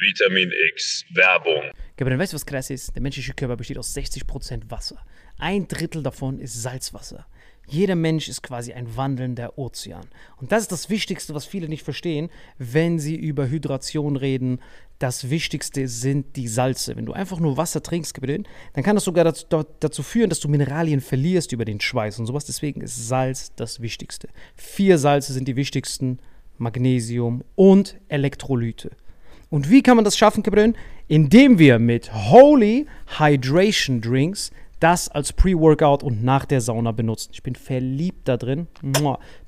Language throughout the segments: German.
Vitamin X Werbung. Gabriel, weißt du, was krass ist? Der menschliche Körper besteht aus 60% Wasser. Ein Drittel davon ist Salzwasser. Jeder Mensch ist quasi ein wandelnder Ozean. Und das ist das Wichtigste, was viele nicht verstehen, wenn sie über Hydration reden. Das Wichtigste sind die Salze. Wenn du einfach nur Wasser trinkst, Gabriel, dann kann das sogar dazu, dazu führen, dass du Mineralien verlierst über den Schweiß und sowas. Deswegen ist Salz das Wichtigste. Vier Salze sind die wichtigsten. Magnesium und Elektrolyte. Und wie kann man das schaffen, Gabriel? Indem wir mit Holy Hydration Drinks das als Pre-Workout und nach der Sauna benutzen. Ich bin verliebt da drin.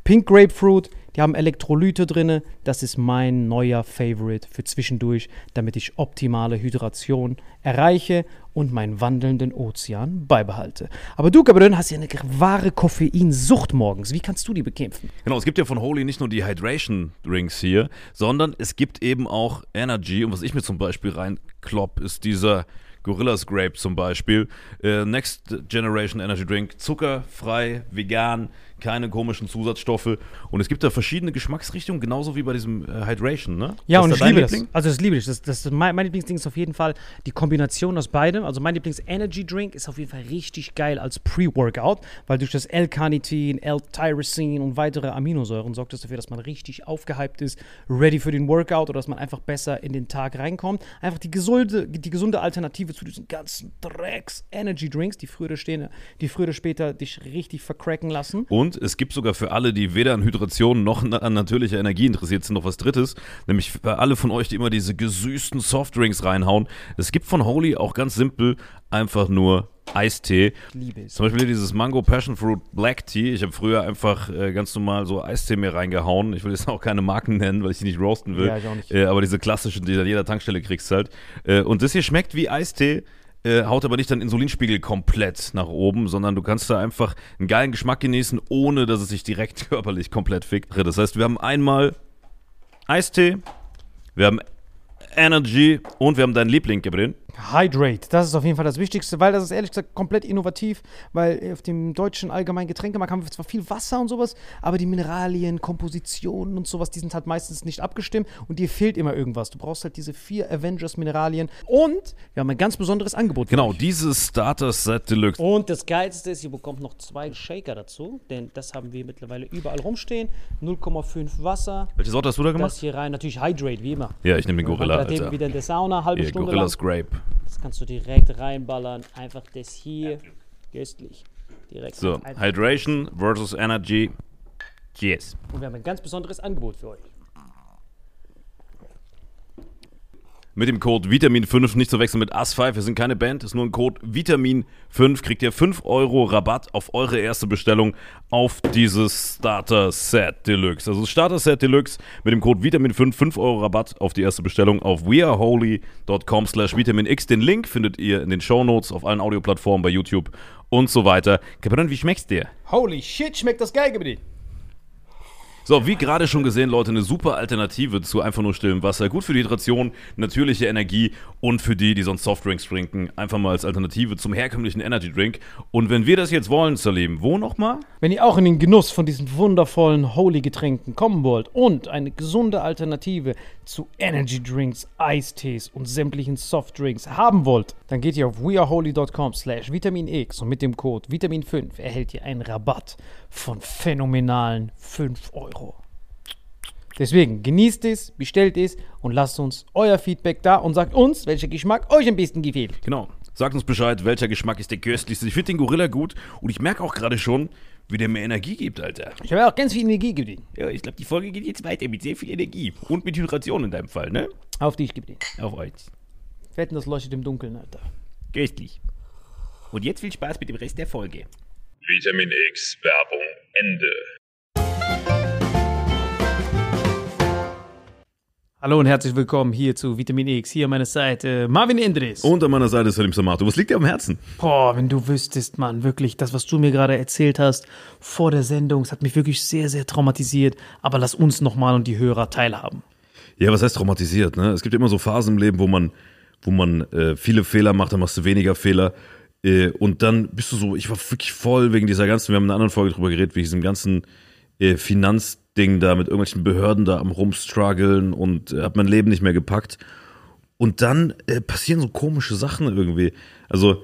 Pink Grapefruit, die haben Elektrolyte drin. Das ist mein neuer Favorite für zwischendurch, damit ich optimale Hydration erreiche und meinen wandelnden Ozean beibehalte. Aber du, Gabriel, hast ja eine wahre Koffeinsucht morgens. Wie kannst du die bekämpfen? Genau, es gibt ja von Holy nicht nur die Hydration Drinks hier, sondern es gibt eben auch Energy. Und was ich mir zum Beispiel reinklopp, ist dieser Gorillas Grape zum Beispiel. Äh, Next Generation Energy Drink, zuckerfrei, vegan, keine komischen Zusatzstoffe. Und es gibt da verschiedene Geschmacksrichtungen, genauso wie bei diesem äh, Hydration, ne? Ja, und ich liebe Liebling? das. Also das liebe ich. Das, das, mein, mein Lieblingsding ist auf jeden Fall die Kombination aus beidem. Also mein Lieblings-Energy-Drink ist auf jeden Fall richtig geil als Pre-Workout, weil durch das L-Carnitin, L-Tyrosin und weitere Aminosäuren sorgt das dafür, dass man richtig aufgehypt ist, ready für den Workout oder dass man einfach besser in den Tag reinkommt. Einfach die gesunde, die gesunde Alternative zu diesen ganzen Drecks-Energy-Drinks, die früher, stehen, die früher oder später dich richtig vercracken lassen. Und und es gibt sogar für alle, die weder an Hydration noch an natürlicher Energie interessiert sind, noch was Drittes. Nämlich für alle von euch, die immer diese gesüßten Softdrinks reinhauen. Es gibt von Holy auch ganz simpel einfach nur Eistee. Liebe es. Zum Beispiel dieses Mango Passion Fruit Black Tea. Ich habe früher einfach äh, ganz normal so Eistee mir reingehauen. Ich will jetzt auch keine Marken nennen, weil ich die nicht roasten will. Ja, ich auch nicht. Äh, aber diese klassischen, die du an jeder Tankstelle kriegst halt. Äh, und das hier schmeckt wie Eistee äh, haut aber nicht deinen Insulinspiegel komplett nach oben, sondern du kannst da einfach einen geilen Geschmack genießen, ohne dass es sich direkt körperlich komplett fickt. Das heißt, wir haben einmal Eistee, wir haben Energy und wir haben deinen Liebling, Gabriel. Hydrate, das ist auf jeden Fall das Wichtigste, weil das ist ehrlich gesagt komplett innovativ, weil auf dem deutschen allgemeinen Getränkemarkt haben wir zwar viel Wasser und sowas, aber die Mineralien, Kompositionen und sowas, die sind halt meistens nicht abgestimmt und dir fehlt immer irgendwas. Du brauchst halt diese vier Avengers-Mineralien und wir haben ein ganz besonderes Angebot. Genau, dieses Starter-Set Deluxe. Und das Geilste ist, ihr bekommt noch zwei Shaker dazu, denn das haben wir mittlerweile überall rumstehen. 0,5 Wasser. Welche Sorte hast du da gemacht? Das hier rein, natürlich Hydrate, wie immer. Ja, ich nehme den Gorilla. Alter. wieder in der Sauna, halbe yeah, Stunde Gorillas lang. Grape. Das kannst du direkt reinballern. Einfach das hier. Köstlich. Direkt so, Hydration versus Energy. Cheers. Und wir haben ein ganz besonderes Angebot für euch. Mit dem Code Vitamin5 nicht zu wechseln mit AS5. Wir sind keine Band, ist nur ein Code Vitamin5. Kriegt ihr 5 Euro Rabatt auf eure erste Bestellung auf dieses Starter Set Deluxe. Also Starter Set Deluxe mit dem Code Vitamin5 5 Euro Rabatt auf die erste Bestellung auf weareholy.com slash vitaminx. Den Link findet ihr in den Show Notes auf allen Audioplattformen bei YouTube und so weiter. Kapitän, wie schmeckt's dir? Holy shit, schmeckt das geil, Gabriel. So, wie gerade schon gesehen, Leute, eine super Alternative zu einfach nur stillem Wasser. Gut für die Hydration, natürliche Energie und für die, die sonst Softdrinks trinken, einfach mal als Alternative zum herkömmlichen Energy Drink. Und wenn wir das jetzt wollen, Salim, wo nochmal? Wenn ihr auch in den Genuss von diesen wundervollen Holy-Getränken kommen wollt und eine gesunde Alternative zu Energy Drinks, Eistees und sämtlichen Softdrinks haben wollt, dann geht ihr auf weareholy.com slash vitaminx und mit dem Code Vitamin5 erhält ihr einen Rabatt von phänomenalen 5 Euro. Deswegen genießt es, bestellt es und lasst uns euer Feedback da und sagt uns, welcher Geschmack euch am besten gefällt. Genau. Sagt uns Bescheid, welcher Geschmack ist der köstlichste. Ich finde den Gorilla gut und ich merke auch gerade schon, wie der mir Energie gibt, Alter. Ich habe auch ganz viel Energie gegeben. Ja, ich glaube, die Folge geht jetzt weiter mit sehr viel Energie. Und mit Hydration in deinem Fall, ne? Auf dich, gib den. Auf euch. Wetten, das leuchtet im Dunkeln, Alter. Köstlich. Und jetzt viel Spaß mit dem Rest der Folge. Vitamin X Werbung Ende. Hallo und herzlich willkommen hier zu Vitamin X. Hier an meiner Seite Marvin Indres. Und an meiner Seite Salim Samato. Was liegt dir am Herzen? Boah, wenn du wüsstest, Mann, wirklich, das, was du mir gerade erzählt hast vor der Sendung, es hat mich wirklich sehr, sehr traumatisiert. Aber lass uns nochmal und die Hörer teilhaben. Ja, was heißt traumatisiert? Ne? Es gibt immer so Phasen im Leben, wo man, wo man äh, viele Fehler macht, dann machst du weniger Fehler. Äh, und dann bist du so, ich war wirklich voll wegen dieser ganzen, wir haben in einer anderen Folge drüber geredet, wegen diesem ganzen äh, Finanzding da mit irgendwelchen Behörden da am rumstruggeln und äh, hab mein Leben nicht mehr gepackt. Und dann äh, passieren so komische Sachen irgendwie. Also,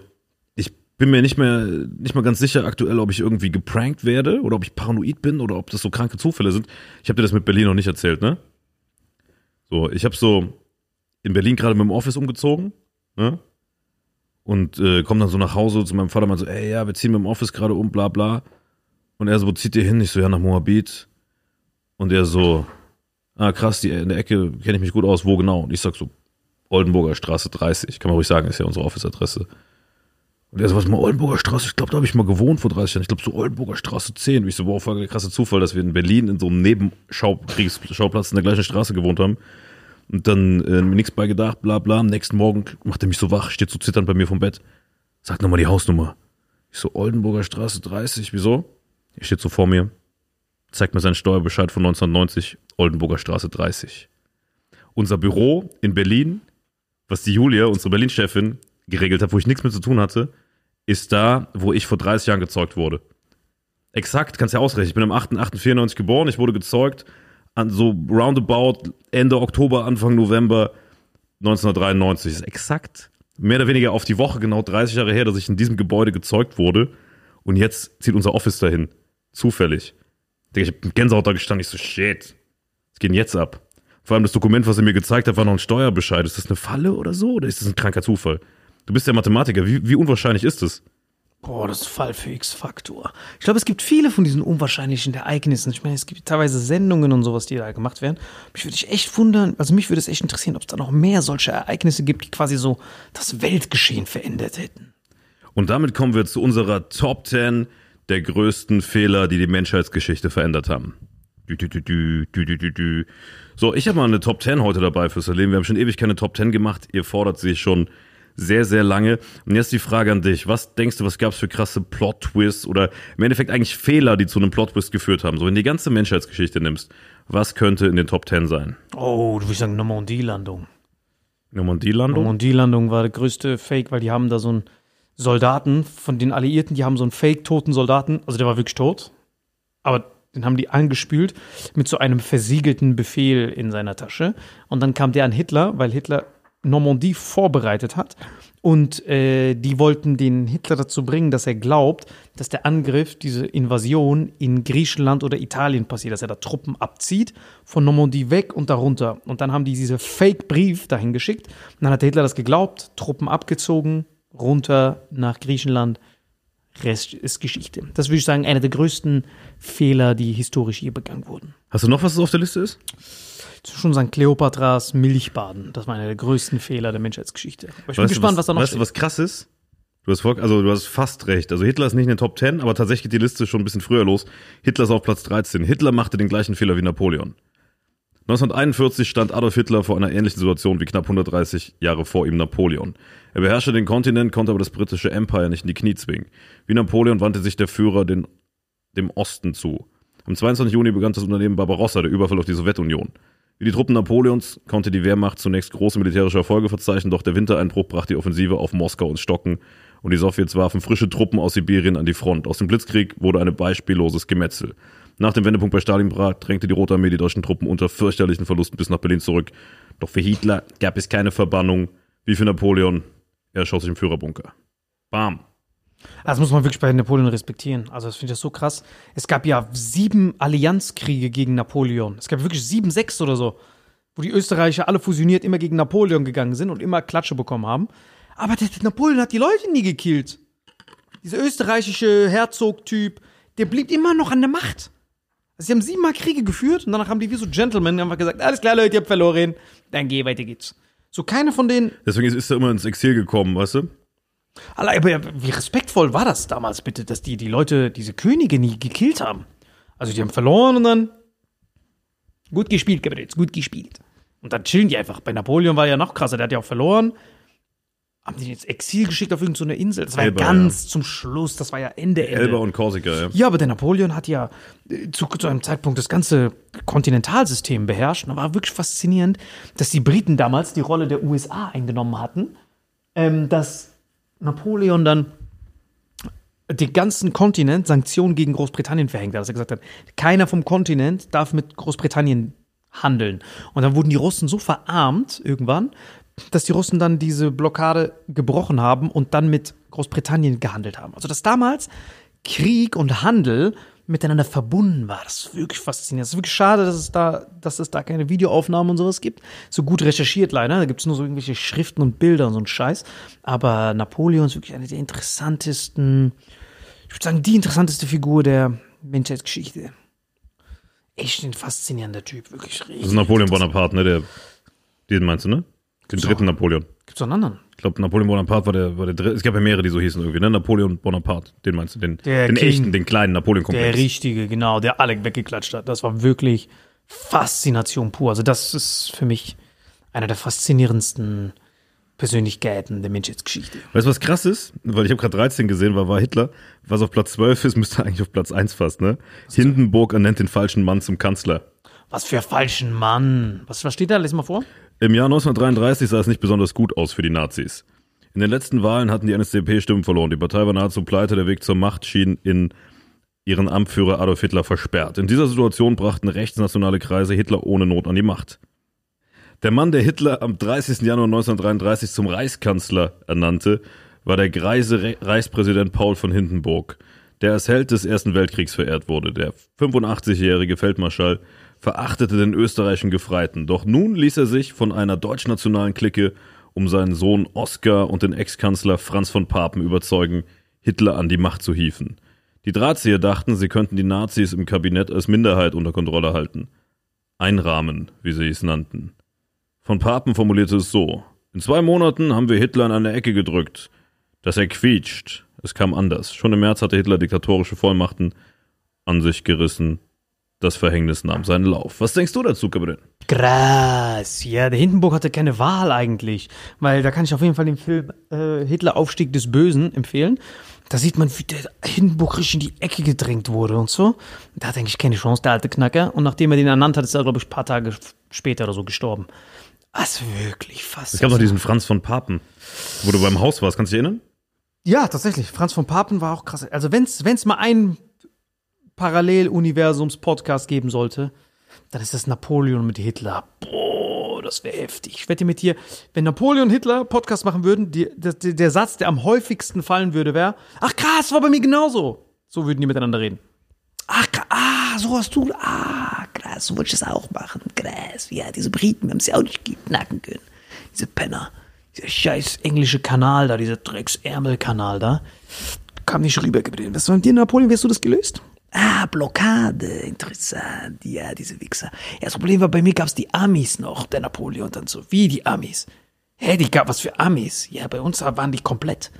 ich bin mir nicht mehr, nicht mal ganz sicher aktuell, ob ich irgendwie geprankt werde oder ob ich paranoid bin oder ob das so kranke Zufälle sind. Ich habe dir das mit Berlin noch nicht erzählt, ne? So, ich habe so in Berlin gerade mit dem Office umgezogen, ne? Und äh, komme dann so nach Hause zu meinem Vater und so, ey, ja, wir ziehen mit dem Office gerade um, bla bla. Und er so, wo zieht ihr hin? Ich so, ja, nach Moabit. Und er so, ah, krass, die, in der Ecke kenne ich mich gut aus, wo genau? Und ich sag so, Oldenburger Straße 30, kann man ruhig sagen, ist ja unsere Office-Adresse. Und er so, was mal Oldenburger Straße, ich glaube, da habe ich mal gewohnt vor 30 Jahren. Ich glaube, so Oldenburger Straße 10. Und ich so, wow, voll der krasse Zufall, dass wir in Berlin in so einem Nebenschauplatz in der gleichen Straße gewohnt haben. Und dann äh, mir nichts bei gedacht, bla bla. Am nächsten Morgen macht er mich so wach, steht so zitternd bei mir vom Bett. Sag nochmal die Hausnummer. Ich so, Oldenburger Straße 30, wieso? Er steht so vor mir, zeigt mir seinen Steuerbescheid von 1990, Oldenburger Straße 30. Unser Büro in Berlin, was die Julia, unsere Berlin-Chefin, geregelt hat, wo ich nichts mit zu tun hatte, ist da, wo ich vor 30 Jahren gezeugt wurde. Exakt, kannst ja ausrechnen. Ich bin am 8.8.94 geboren, ich wurde gezeugt an so roundabout Ende Oktober, Anfang November 1993. Das ist exakt mehr oder weniger auf die Woche genau 30 Jahre her, dass ich in diesem Gebäude gezeugt wurde. Und jetzt zieht unser Office dahin. Zufällig. Ich hab mit Gänsehaut da gestanden. Ich so, shit. Was geht denn jetzt ab? Vor allem das Dokument, was er mir gezeigt hat, war noch ein Steuerbescheid. Ist das eine Falle oder so? Oder ist das ein kranker Zufall? Du bist ja Mathematiker. Wie, wie unwahrscheinlich ist das? Boah, das Fall für X-Faktor. Ich glaube, es gibt viele von diesen unwahrscheinlichen Ereignissen. Ich meine, es gibt teilweise Sendungen und sowas, die da gemacht werden. Mich würde ich echt wundern, also mich würde es echt interessieren, ob es da noch mehr solche Ereignisse gibt, die quasi so das Weltgeschehen verändert hätten. Und damit kommen wir zu unserer Top 10 der größten Fehler, die die Menschheitsgeschichte verändert haben. Dü, dü, dü. So, ich habe mal eine Top 10 heute dabei fürs Erleben. Wir haben schon ewig keine Top 10 gemacht. Ihr fordert sie schon sehr, sehr lange. Und jetzt die Frage an dich. Was denkst du, was gab es für krasse Plot-Twists oder im Endeffekt eigentlich Fehler, die zu einem Plot-Twist geführt haben? So, wenn du die ganze Menschheitsgeschichte nimmst, was könnte in den Top 10 sein? Oh, du würdest sagen Normandie-Landung. Normandie-Landung? Normandie-Landung war der größte Fake, weil die haben da so einen Soldaten von den Alliierten, die haben so einen Fake-toten Soldaten, also der war wirklich tot, aber den haben die angespült mit so einem versiegelten Befehl in seiner Tasche. Und dann kam der an Hitler, weil Hitler Normandie vorbereitet hat. Und äh, die wollten den Hitler dazu bringen, dass er glaubt, dass der Angriff, diese Invasion in Griechenland oder Italien passiert, dass er da Truppen abzieht, von Normandie weg und darunter. Und dann haben die diese Fake-Brief dahin geschickt. Und dann hat der Hitler das geglaubt, Truppen abgezogen, runter nach Griechenland. Rest ist Geschichte. Das würde ich sagen, einer der größten Fehler, die historisch je begangen wurden. Hast du noch was, was auf der Liste ist? schon sagen, Kleopatras Milchbaden. Das war einer der größten Fehler der Menschheitsgeschichte. Aber ich bin Weißt du, gespannt, was, da noch Weißt du, was krass ist? Du hast, voll, also du hast fast recht. Also Hitler ist nicht in den Top 10, aber tatsächlich geht die Liste schon ein bisschen früher los. Hitler ist auf Platz 13. Hitler machte den gleichen Fehler wie Napoleon. 1941 stand Adolf Hitler vor einer ähnlichen Situation wie knapp 130 Jahre vor ihm Napoleon. Er beherrschte den Kontinent, konnte aber das britische Empire nicht in die Knie zwingen. Wie Napoleon wandte sich der Führer den, dem Osten zu. Am 22. Juni begann das Unternehmen Barbarossa, der Überfall auf die Sowjetunion. Wie die Truppen Napoleons konnte die Wehrmacht zunächst große militärische Erfolge verzeichnen, doch der Wintereinbruch brachte die Offensive auf Moskau ins Stocken und die Sowjets warfen frische Truppen aus Sibirien an die Front. Aus dem Blitzkrieg wurde ein beispielloses Gemetzel. Nach dem Wendepunkt bei Stalingrad drängte die Rote Armee die deutschen Truppen unter fürchterlichen Verlusten bis nach Berlin zurück. Doch für Hitler gab es keine Verbannung, wie für Napoleon. Er schoss sich im Führerbunker. Bam. Das muss man wirklich bei Napoleon respektieren. Also, das finde ich so krass. Es gab ja sieben Allianzkriege gegen Napoleon. Es gab wirklich sieben, sechs oder so, wo die Österreicher alle fusioniert immer gegen Napoleon gegangen sind und immer Klatsche bekommen haben. Aber der, der Napoleon hat die Leute nie gekillt. Dieser österreichische Herzog-Typ, der blieb immer noch an der Macht. Also, sie haben siebenmal Kriege geführt und danach haben die wie so Gentlemen einfach gesagt: Alles klar, Leute, ihr habt verloren. Dann geh, weiter geht's. So, keine von denen Deswegen ist, er immer ins Exil gekommen, weißt du? Allein, aber wie respektvoll war das damals bitte, dass die die Leute, diese Könige nie gekillt haben? Also die haben verloren und dann gut gespielt, Gabriel, gut gespielt. Und dann chillen die einfach. Bei Napoleon war ja noch krasser, der hat ja auch verloren. Haben die ins Exil geschickt auf irgendeine Insel. Das war Elba, ja ganz zum Schluss, das war ja Ende, Ende. Elba und Korsika, ja. Ja, aber der Napoleon hat ja äh, zu, zu einem Zeitpunkt das ganze Kontinentalsystem beherrscht. Und da war wirklich faszinierend, dass die Briten damals die Rolle der USA eingenommen hatten, ähm, dass Napoleon dann den ganzen Kontinent Sanktionen gegen Großbritannien verhängt hat. Dass er gesagt hat, keiner vom Kontinent darf mit Großbritannien handeln. Und dann wurden die Russen so verarmt irgendwann, dass die Russen dann diese Blockade gebrochen haben und dann mit Großbritannien gehandelt haben. Also dass damals Krieg und Handel miteinander verbunden war. Das ist wirklich faszinierend. Es ist wirklich schade, dass es da, dass es da keine Videoaufnahmen und sowas gibt. So gut recherchiert leider. Da gibt es nur so irgendwelche Schriften und Bilder und so ein Scheiß. Aber Napoleon ist wirklich eine der interessantesten, ich würde sagen, die interessanteste Figur der Menschheitsgeschichte. Echt ein faszinierender Typ, wirklich richtig. Das ist Napoleon Bonaparte, ne? Der, den meinst du, ne? Den So. dritten Napoleon. Gibt's noch einen anderen? Ich glaube, Napoleon Bonaparte war der, war der dritte. Es gab ja mehrere, die so hießen irgendwie, ne? Napoleon Bonaparte, den meinst du, den, Der den King. echten, den kleinen Der Napoleon-Komplex. richtige, genau, der alle weggeklatscht hat. Das war wirklich Faszination pur. Also das ist für mich einer der faszinierendsten Persönlichkeiten der Menschheitsgeschichte. Weißt du, was krass ist? Weil ich habe gerade 13 gesehen, war, war Hitler. Was auf Platz 12 ist, müsste eigentlich auf Platz 1 fast, ne? Hindenburg ernennt den falschen Mann zum Kanzler. Was für falschen Mann. Was, was steht da? Lies mal vor. Im Jahr 1933 sah es nicht besonders gut aus für die Nazis. In den letzten Wahlen hatten die NSDAP Stimmen verloren. Die Partei war nahezu pleite. Der Weg zur Macht schien in ihren Amtführer Adolf Hitler versperrt. In dieser Situation brachten rechtsnationale Kreise Hitler ohne Not an die Macht. Der Mann, der Hitler am 30. Januar 1933 zum Reichskanzler ernannte, war der greise Re Reichspräsident Paul von Hindenburg, der als Held des Ersten Weltkriegs verehrt wurde. Der 85-jährige Feldmarschall verachtete den österreichischen Gefreiten. Doch nun ließ er sich von einer deutschnationalen Clique um seinen Sohn Oskar und den Ex-Kanzler Franz von Papen überzeugen, Hitler an die Macht zu hieven. Die Drahtzieher dachten, sie könnten die Nazis im Kabinett als Minderheit unter Kontrolle halten. Einrahmen, wie sie es nannten. Von Papen formulierte es so: In zwei Monaten haben wir Hitler in eine Ecke gedrückt. Dass er quietscht. Es kam anders. Schon im März hatte Hitler diktatorische Vollmachten an sich gerissen. Das Verhängnis nahm seinen Lauf. Was denkst du dazu, Kapitän? Krass. Ja, der Hindenburg hatte keine Wahl eigentlich. Weil da kann ich auf jeden Fall den Film äh, Hitler Aufstieg des Bösen empfehlen. Da sieht man, wie der Hindenburg richtig in die Ecke gedrängt wurde und so. Da hat eigentlich keine Chance, der alte Knacker. Und nachdem er den ernannt hat, ist er, glaube ich, ein paar Tage später oder so gestorben. Was wirklich fast. Es gab noch diesen Franz von Papen, wo du beim Haus warst. Kannst du dich erinnern? Ja, tatsächlich. Franz von Papen war auch krass. Also wenn es mal einen Paralleluniversums-Podcast geben sollte, dann ist das Napoleon mit Hitler. Boah, das wäre heftig. Ich wette mit dir, wenn Napoleon und Hitler Podcast machen würden, die, der, der Satz, der am häufigsten fallen würde, wäre, ach krass, war bei mir genauso. So würden die miteinander reden. Ach, ah, so hast du, ah, krass, so wollte ich das auch machen. Krass, ja, diese Briten, haben sie auch nicht knacken können. Diese Penner. Dieser scheiß englische Kanal da, dieser Drecksärmelkanal da. Kam nicht rüber geblieben. Was war mit dir, Napoleon? Hast du das gelöst? Ah, Blockade. Interessant. Ja, diese Wichser. Ja, das Problem war, bei mir gab's die Amis noch, der Napoleon dann so. Wie die Amis? Hä, die gab was für Amis? Ja, bei uns waren die komplett.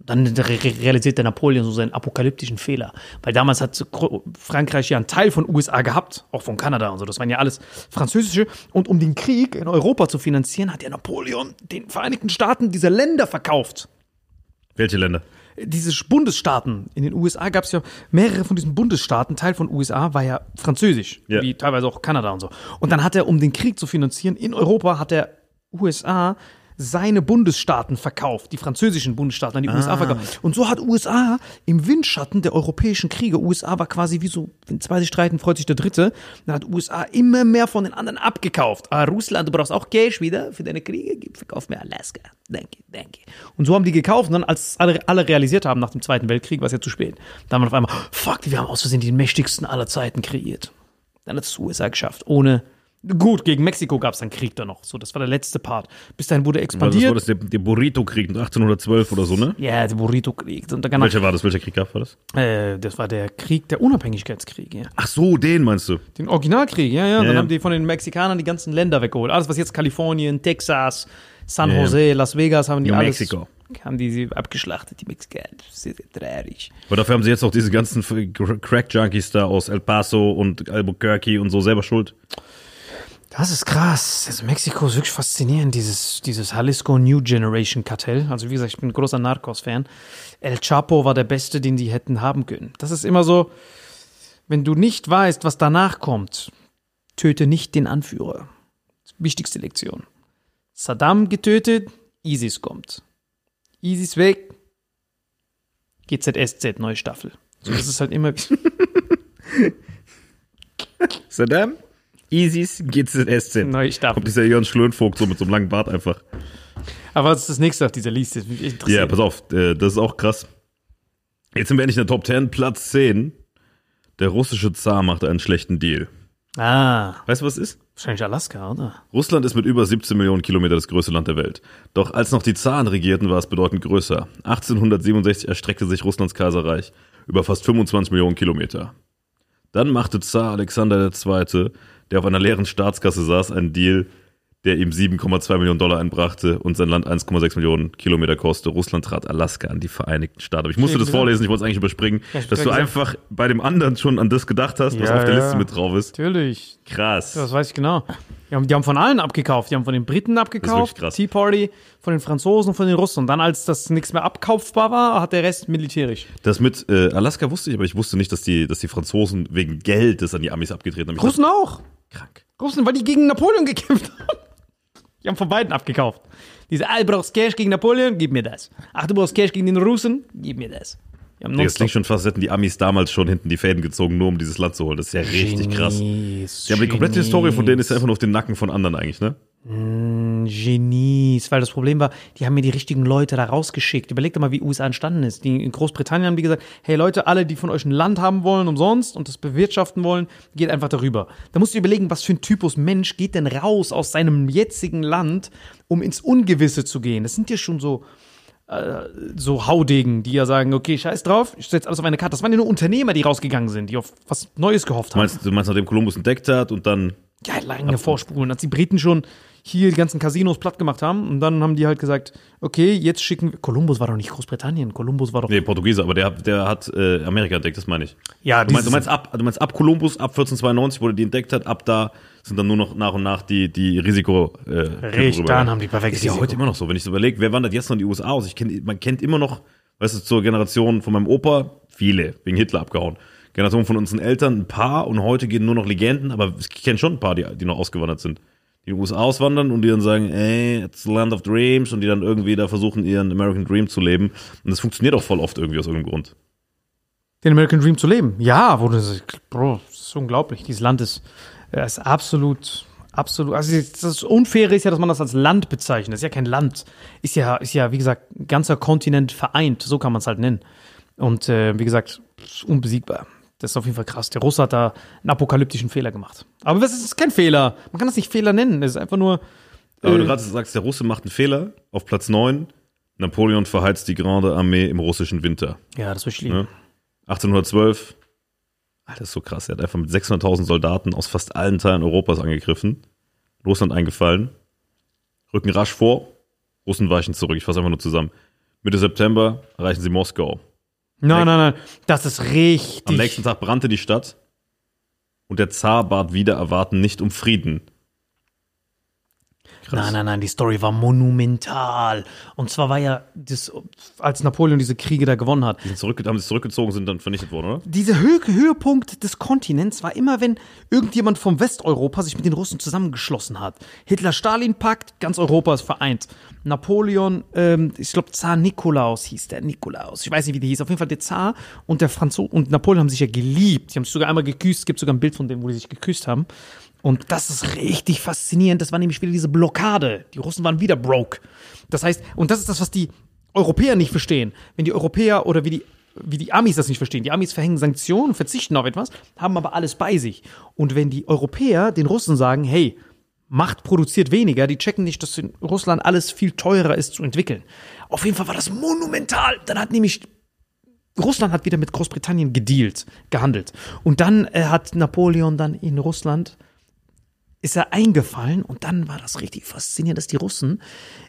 Dann re realisiert der Napoleon so seinen apokalyptischen Fehler. Weil damals hat Frankreich ja einen Teil von USA gehabt, auch von Kanada und so. Das waren ja alles französische. Und um den Krieg in Europa zu finanzieren, hat der Napoleon den Vereinigten Staaten diese Länder verkauft Welche Länder? Diese Bundesstaaten, in den USA gab es ja mehrere von diesen Bundesstaaten, Teil von USA war ja französisch, Ja. wie teilweise auch Kanada und so. Und dann hat er, um den Krieg zu finanzieren, in Europa hat er USA seine Bundesstaaten verkauft, die französischen Bundesstaaten an die USA verkauft. Und so hat USA im Windschatten der europäischen Kriege, USA war quasi wie so, wenn zwei sich streiten, freut sich der Dritte, dann hat USA immer mehr von den anderen abgekauft. Ah, Russland, du brauchst auch Cash wieder für deine Kriege, verkauf mir Alaska. Danke, danke. Und so haben die gekauft und dann, als alle, alle realisiert haben nach dem Zweiten Weltkrieg, war es ja zu spät. Dann war auf einmal, fuck, wir haben aus Versehen den mächtigsten aller Zeiten kreiert. Dann hat es USA geschafft, ohne Gut, gegen Mexiko gab es dann Krieg da noch. So, das war der letzte Part. Bis dahin wurde Das expandiert. war das der, der Burrito-Krieg 1812 oder so, ne? Ja, der Burrito-Krieg. Welcher war das? Welcher Krieg gab war das? äh, das war der Krieg, der Unabhängigkeitskrieg, ja. Ach so, den meinst du? Den Originalkrieg, ja, ja. dann ja. haben die von den Mexikanern die ganzen Länder weggeholt. Alles, was jetzt Kalifornien, Texas, San Ja, ja. Jose, Las Vegas, haben die New alles. Mexico. Haben die sie abgeschlachtet, die Mexikaner. Das ist sehr traurig. Aber dafür haben sie jetzt auch diese ganzen Crack-Junkies da aus El Paso und Albuquerque und so selber schuld. Das ist krass. Das Mexiko ist wirklich faszinierend, dieses, dieses Jalisco New Generation Kartell. Also wie gesagt, ich bin ein großer Narcos-Fan. El Chapo war der Beste, den die hätten haben können. Das ist immer so, wenn du nicht weißt, was danach kommt, töte nicht den Anführer. Wichtigste Lektion. Saddam getötet, ISIS kommt. ISIS weg, GZSZ, neue Staffel. So, das ist halt immer Saddam? Isis GZSZ. Neustart. Kommt dieser Jörn Schlönvogt so mit so einem langen Bart einfach. Aber was ist das nächste auf dieser Liste? Ja, pass auf, äh, das ist auch krass. Jetzt sind wir endlich in der Top 10, Platz 10. Der russische Zar machte einen schlechten Deal. Ah, Weißt du, was es ist? wahrscheinlich Alaska, oder? Russland ist mit über 17 Millionen Kilometer das größte Land der Welt. Doch als noch die Zaren regierten, war es bedeutend größer. 1867 erstreckte sich Russlands Kaiserreich über fast 25 Millionen Kilometer. Dann machte Zar Alexander II., der auf einer leeren Staatskasse saß, einen Deal, der ihm 7,2 Millionen Dollar einbrachte und sein Land 1,6 Millionen Kilometer kostete. Russland trat Alaska an die Vereinigten Staaten. Aber ich musste das vorlesen, ich wollte es eigentlich überspringen, Ja, dass du gesagt. einfach bei dem anderen schon an das gedacht hast, was Ja, auf der ja. Liste mit drauf ist. Natürlich. Krass. Das weiß ich genau. Die haben, die haben von allen abgekauft. Die haben von den Briten abgekauft, krass. Tea Party, von den Franzosen, von den Russen. Und dann, als das nichts mehr abkaufbar war, hat der Rest militärisch. Das mit äh, Alaska wusste ich, aber ich wusste nicht, dass die, dass die Franzosen wegen Geld das an die Amis abgetreten haben. Ich Russen auch. Krank. Russen, weil die gegen Napoleon gekämpft haben. Die haben von beiden abgekauft. Diese, ah, du brauchst Cash gegen Napoleon, gib mir das. Ach, du brauchst Cash gegen den Russen, gib mir das. Digga, Das klingt schon fast, hätten die Amis damals schon hinten die Fäden gezogen, nur um dieses Land zu holen. Das ist ja richtig krass. Genies, Ja, aber die komplette. Historie von denen ist ja einfach nur auf den Nacken von anderen eigentlich, ne? Genies, weil das Problem war, die haben mir die richtigen Leute da rausgeschickt. Überleg doch mal, wie USA entstanden ist. Die in Großbritannien haben die gesagt, hey Leute, alle, die von euch ein Land haben wollen umsonst und das bewirtschaften wollen, geht einfach darüber. Da musst du überlegen, was für ein Typus Mensch geht denn raus aus seinem jetzigen Land, um ins Ungewisse zu gehen. Das sind ja schon so so Haudegen, die ja sagen, okay, scheiß drauf, ich setze alles auf eine Karte. Das waren ja nur Unternehmer, die rausgegangen sind, die auf was Neues gehofft haben. meinst, du meinst, nachdem Kolumbus entdeckt hat und dann. Ja, lange vorspulen, als die Briten schon hier die ganzen Casinos platt gemacht haben und dann haben die halt gesagt, okay, jetzt schicken wir. Kolumbus war doch nicht Großbritannien, Kolumbus war doch. Nee, Portugiese, aber der, der hat äh, Amerika entdeckt, das meine ich. Ja, Du meinst, du meinst, ab, du meinst ab Kolumbus, ab 1492, wo er die entdeckt hat, ab da sind dann nur noch nach und nach die, die Risiko. Äh, Richtig, dann haben die perfekt Ist ja Risiko. heute immer noch so. Wenn ich so überlege, wer wandert jetzt noch in die USA aus? Ich kenn, man kennt immer noch, weißt du, zur Generation von meinem Opa, viele, wegen Hitler abgehauen. Generation von unseren Eltern, ein paar und heute gehen nur noch Legenden, aber ich kenne schon ein paar, die, die noch ausgewandert sind. Die in die USA auswandern und die dann sagen, ey, it's the land of dreams und die dann irgendwie da versuchen, ihren American Dream zu leben. Und das funktioniert auch voll oft irgendwie aus irgendeinem Grund. den American Dream zu leben. Ja, wo das, Bro, das ist unglaublich. Dieses Land ist, äh, ist absolut, absolut. Also das Unfaire ist ja, dass man das als Land bezeichnet. Das ist ja kein Land. Ist ja, ist ja, wie gesagt, ein ganzer Kontinent vereint. So kann man es halt nennen. Und äh, wie gesagt, unbesiegbar. Das ist auf jeden Fall krass. Der Russe hat da einen apokalyptischen Fehler gemacht. Aber das ist kein Fehler. Man kann das nicht Fehler nennen. Das ist einfach nur. Aber Äh. du gerade sagst, der Russe macht einen Fehler auf Platz 9. Napoleon verheizt die Grande Armee im russischen Winter. Ja, das wird schlimm. Ne? 1812. Alter, ist so krass. Er hat einfach mit 600.000 Soldaten aus fast allen Teilen Europas angegriffen. Russland eingefallen. Rücken rasch vor. Russen weichen zurück. Ich fasse einfach nur zusammen. Mitte September erreichen sie Moskau. Nein, nein, nein. Das ist richtig. Am nächsten Tag brannte die Stadt. Und der Zar bat wieder erwarten nicht um Frieden. Nein, nein, nein, die Story war monumental. Und zwar war ja das, als Napoleon diese Kriege da gewonnen hat. Die sind zurück, haben sich zurückgezogen, sind dann vernichtet worden, oder? Dieser Hö Höhepunkt des Kontinents war immer, wenn irgendjemand vom Westeuropa sich mit den Russen zusammengeschlossen hat. Hitler-Stalin-Pakt, ganz Europa ist vereint. Napoleon, ähm, ich glaube Zar Nikolaus hieß der, Nikolaus. Ich weiß nicht, wie der hieß. Auf jeden Fall der Zar und der Franzose und Napoleon haben sich ja geliebt. Die haben sich sogar einmal geküsst. Es gibt sogar ein Bild von denen, wo die sich geküsst haben. Und das ist richtig faszinierend. Das war nämlich wieder diese Blockade. Die Russen waren wieder broke. Das heißt, und das ist das, was die Europäer nicht verstehen. Wenn die Europäer oder wie die, wie die Amis das nicht verstehen. Die Amis verhängen Sanktionen, verzichten auf etwas, haben aber alles bei sich. Und wenn die Europäer den Russen sagen, hey, Macht produziert weniger, die checken nicht, dass in Russland alles viel teurer ist zu entwickeln. Auf jeden Fall war das monumental. Dann hat nämlich Russland hat wieder mit Großbritannien gedealt, gehandelt. Und dann äh, hat Napoleon dann in Russland ist er eingefallen und dann war das richtig faszinierend, dass die Russen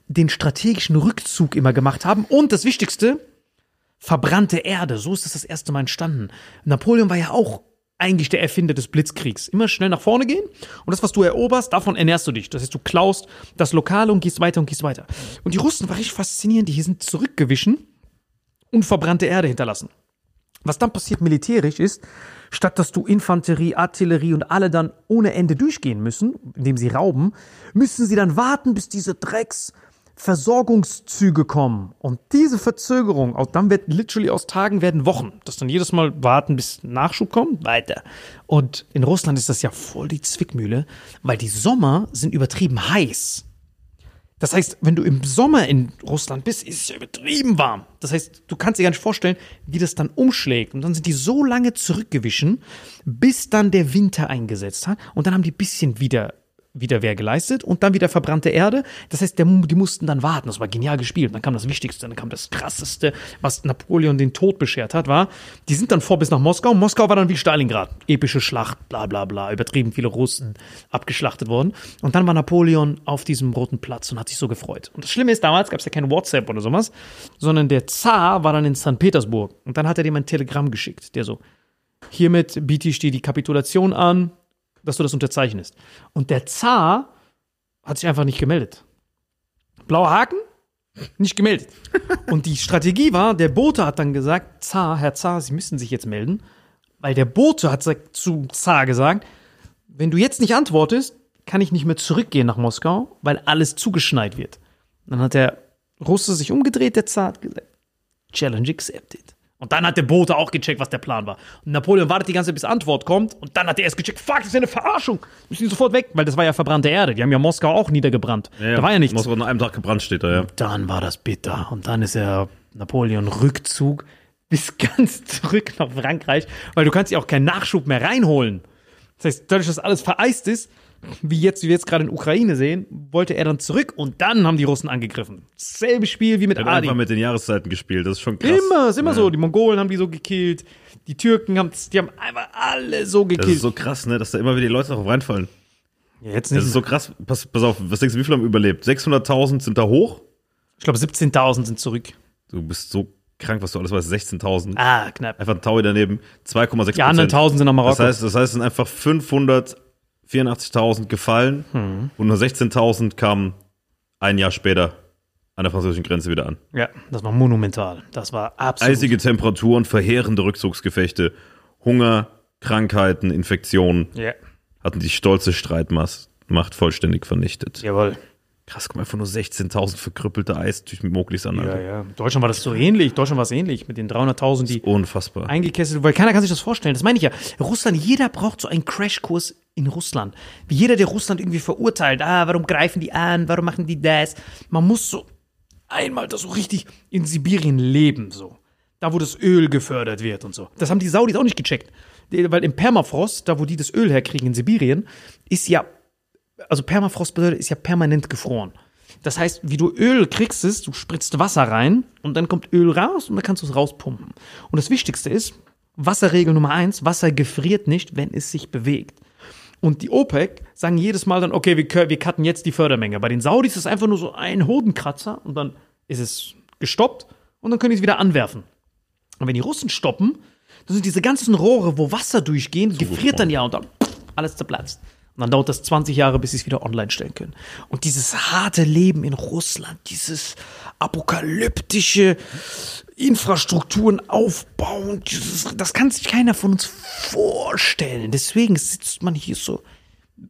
den strategischen Rückzug immer gemacht haben und das Wichtigste, verbrannte Erde. So ist das das erste Mal entstanden. Napoleon war ja auch eigentlich der Erfinder des Blitzkriegs. Immer schnell nach vorne gehen und das, was du eroberst, davon ernährst du dich. Das heißt, du klaust das Lokale und gehst weiter und gehst weiter. Und die Russen war richtig faszinierend. Die hier sind zurückgewichen und verbrannte Erde hinterlassen. Was dann passiert militärisch ist, statt dass du Infanterie, Artillerie und alle dann ohne Ende durchgehen müssen, indem sie rauben, müssen sie dann warten, bis diese Drecks Versorgungszüge kommen. Und diese Verzögerung, dann wird literally aus Tagen werden Wochen. Das dann jedes Mal warten, bis Nachschub kommt, weiter. Und in Russland ist das ja voll die Zwickmühle, weil die Sommer sind übertrieben heiß. Das heißt, wenn du im Sommer in Russland bist, ist es ja übertrieben warm. Das heißt, du kannst dir gar nicht vorstellen, wie das dann umschlägt. Und dann sind die so lange zurückgewichen, bis dann der Winter eingesetzt hat. Und dann haben die ein bisschen wieder Wiederwehr geleistet und dann wieder verbrannte Erde. Das heißt, der, die mussten dann warten. Das war genial gespielt. Und dann kam das Wichtigste, dann kam das Krasseste, was Napoleon den Tod beschert hat, war, die sind dann vor bis nach Moskau. Moskau war dann wie Stalingrad. Epische Schlacht, bla bla bla. Übertrieben viele Russen abgeschlachtet worden. Und dann war Napoleon auf diesem roten Platz und hat sich so gefreut. Und das Schlimme ist, damals gab es ja kein WhatsApp oder sowas, sondern der Zar war dann in St. Petersburg. Und dann hat er dem ein Telegramm geschickt, der so, hiermit biete ich dir die Kapitulation an, dass du das unterzeichnest. Und der Zar hat sich einfach nicht gemeldet. Blauer Haken? Nicht gemeldet. Und die Strategie war, der Bote hat dann gesagt, Zar, Herr Zar, Sie müssen sich jetzt melden, weil der Bote hat zu Zar gesagt, wenn du jetzt nicht antwortest, kann ich nicht mehr zurückgehen nach Moskau, weil alles zugeschneit wird. dann hat der Russe sich umgedreht, der Zar hat gesagt, Challenge accepted. Und dann hat der Bote auch gecheckt, was der Plan war. Und Napoleon wartet die ganze Zeit, bis Antwort kommt. Und dann hat er erst gecheckt, fuck, das ist ja eine Verarschung. Müssen die sofort weg, weil das war ja verbrannte Erde. Die haben ja Moskau auch niedergebrannt. Ja, da war ja nichts. Moskau an einem Tag gebrannt steht da, ja. Dann war das bitter. Und dann ist er Napoleon Rückzug bis ganz zurück nach Frankreich, weil du kannst ja auch keinen Nachschub mehr reinholen. Das heißt, dadurch, dass alles vereist ist, wie jetzt, wie wir jetzt gerade in Ukraine sehen, wollte er dann zurück und dann haben die Russen angegriffen. Selbe Spiel wie mit Adi. einfach mit den Jahreszeiten gespielt, das ist schon krass. Immer, ist immer Ja. so. Die Mongolen haben die so gekillt. Die Türken haben, die haben einfach alle so Das gekillt. ist so krass, ne, dass da immer wieder die Leute darauf reinfallen. ja, jetzt Das nicht. ist so krass. Pass, pass auf, was denkst du, wie viele haben überlebt? 600.000 sind da hoch? ich glaube, 17.000 sind zurück. Du bist so krank, was du alles weißt. 16.000. Ah, knapp. Einfach ein Taui daneben. 2,6 Die anderen 1000 sind nach Marokko. Das heißt, das heißt, es sind einfach 584.000 gefallen Hm. und nur 16.000 kamen ein Jahr später an der französischen Grenze wieder an. ja, das war monumental. Das war absolut. Eisige Temperaturen, verheerende Rückzugsgefechte, Hunger, Krankheiten, Infektionen Ja, hatten die stolze Streitmacht vollständig vernichtet. jawohl. Krass, mal, einfach nur 16.000 verkrüppelte Eistücher mit Moglis an. Ja, Alter. ja. In Deutschland war das so ähnlich. Deutschland war es ähnlich mit den 300.000, die Unfassbar. eingekesselt, weil keiner kann sich das vorstellen. Das meine ich ja. Russland, jeder braucht so einen Crashkurs in Russland. Wie jeder, der Russland irgendwie verurteilt. Ah, warum greifen die an? Warum machen die das? Man muss so einmal das so richtig in Sibirien leben, so. Da, wo das Öl gefördert wird und so. Das haben die Saudis auch nicht gecheckt. Weil im Permafrost, da wo die das Öl herkriegen in Sibirien, ist ja, also Permafrost bedeutet, ist ja permanent gefroren. Das heißt, wie du Öl kriegst, ist, du spritzt Wasser rein und dann kommt Öl raus und dann kannst du es rauspumpen. Und das Wichtigste ist, Wasserregel Nummer eins, Wasser gefriert nicht, wenn es sich bewegt. Und die OPEC sagen jedes Mal dann, okay, wir, wir cutten jetzt die Fördermenge. Bei den Saudis ist es einfach nur so ein Hodenkratzer und dann ist es gestoppt und dann können die es wieder anwerfen. Und wenn die Russen stoppen, dann sind diese ganzen Rohre, wo Wasser durchgehen, gefriert dann ja und dann alles zerplatzt. Und dann dauert das 20 Jahre, bis sie es wieder online stellen können. Und dieses harte Leben in Russland, dieses apokalyptische Infrastrukturen aufbauen, dieses, das kann sich keiner von uns vorstellen. Deswegen sitzt man hier so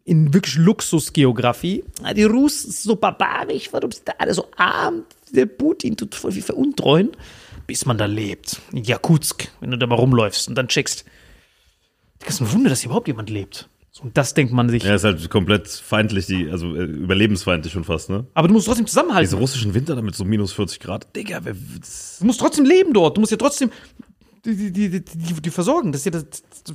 in wirklich Luxusgeografie. Ah, Die Russen sind so barbarisch, warum sind da alle so arm? Der Putin tut voll wie veruntreuen, bis man da lebt. In Jakutsk, wenn du da mal rumläufst und dann checkst. Das ist ein Wunder, dass hier überhaupt jemand lebt. Und das denkt man sich. Ja, ist halt komplett feindlich, die, also äh, überlebensfeindlich schon fast, ne? Aber du musst trotzdem zusammenhalten. Diese russischen Winter damit so minus 40 Grad. Digga, wer, Du musst trotzdem leben dort. Du musst ja trotzdem die, die, die, die, die, versorgen. Das, ja das,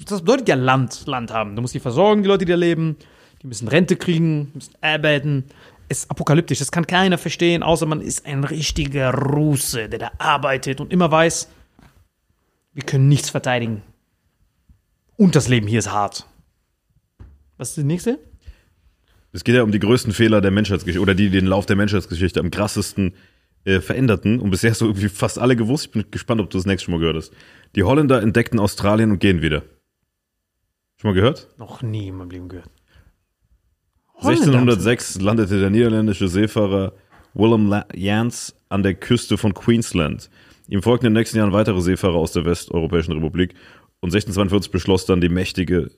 das bedeutet ja Land, Land haben. Du musst die versorgen, die Leute, die da leben. Die müssen Rente kriegen, müssen arbeiten. Es ist apokalyptisch. Das kann keiner verstehen, außer man ist ein richtiger Russe, der da arbeitet und immer weiß, wir können nichts verteidigen. Und das Leben hier ist hart. Was ist das nächste? es geht ja um die größten Fehler der Menschheitsgeschichte oder die den Lauf der Menschheitsgeschichte am krassesten äh, veränderten. Und bisher hast du irgendwie fast alle gewusst. Ich bin gespannt, ob du das nächste schon mal gehört hast. Die Holländer entdeckten Australien und gehen wieder. Schon mal gehört? Noch nie in meinem Leben gehört. 1606 landete der niederländische Seefahrer Willem Jans an der Küste von Queensland. Ihm folgten in den nächsten Jahren weitere Seefahrer aus der Westeuropäischen Republik und 1642 beschloss dann die mächtige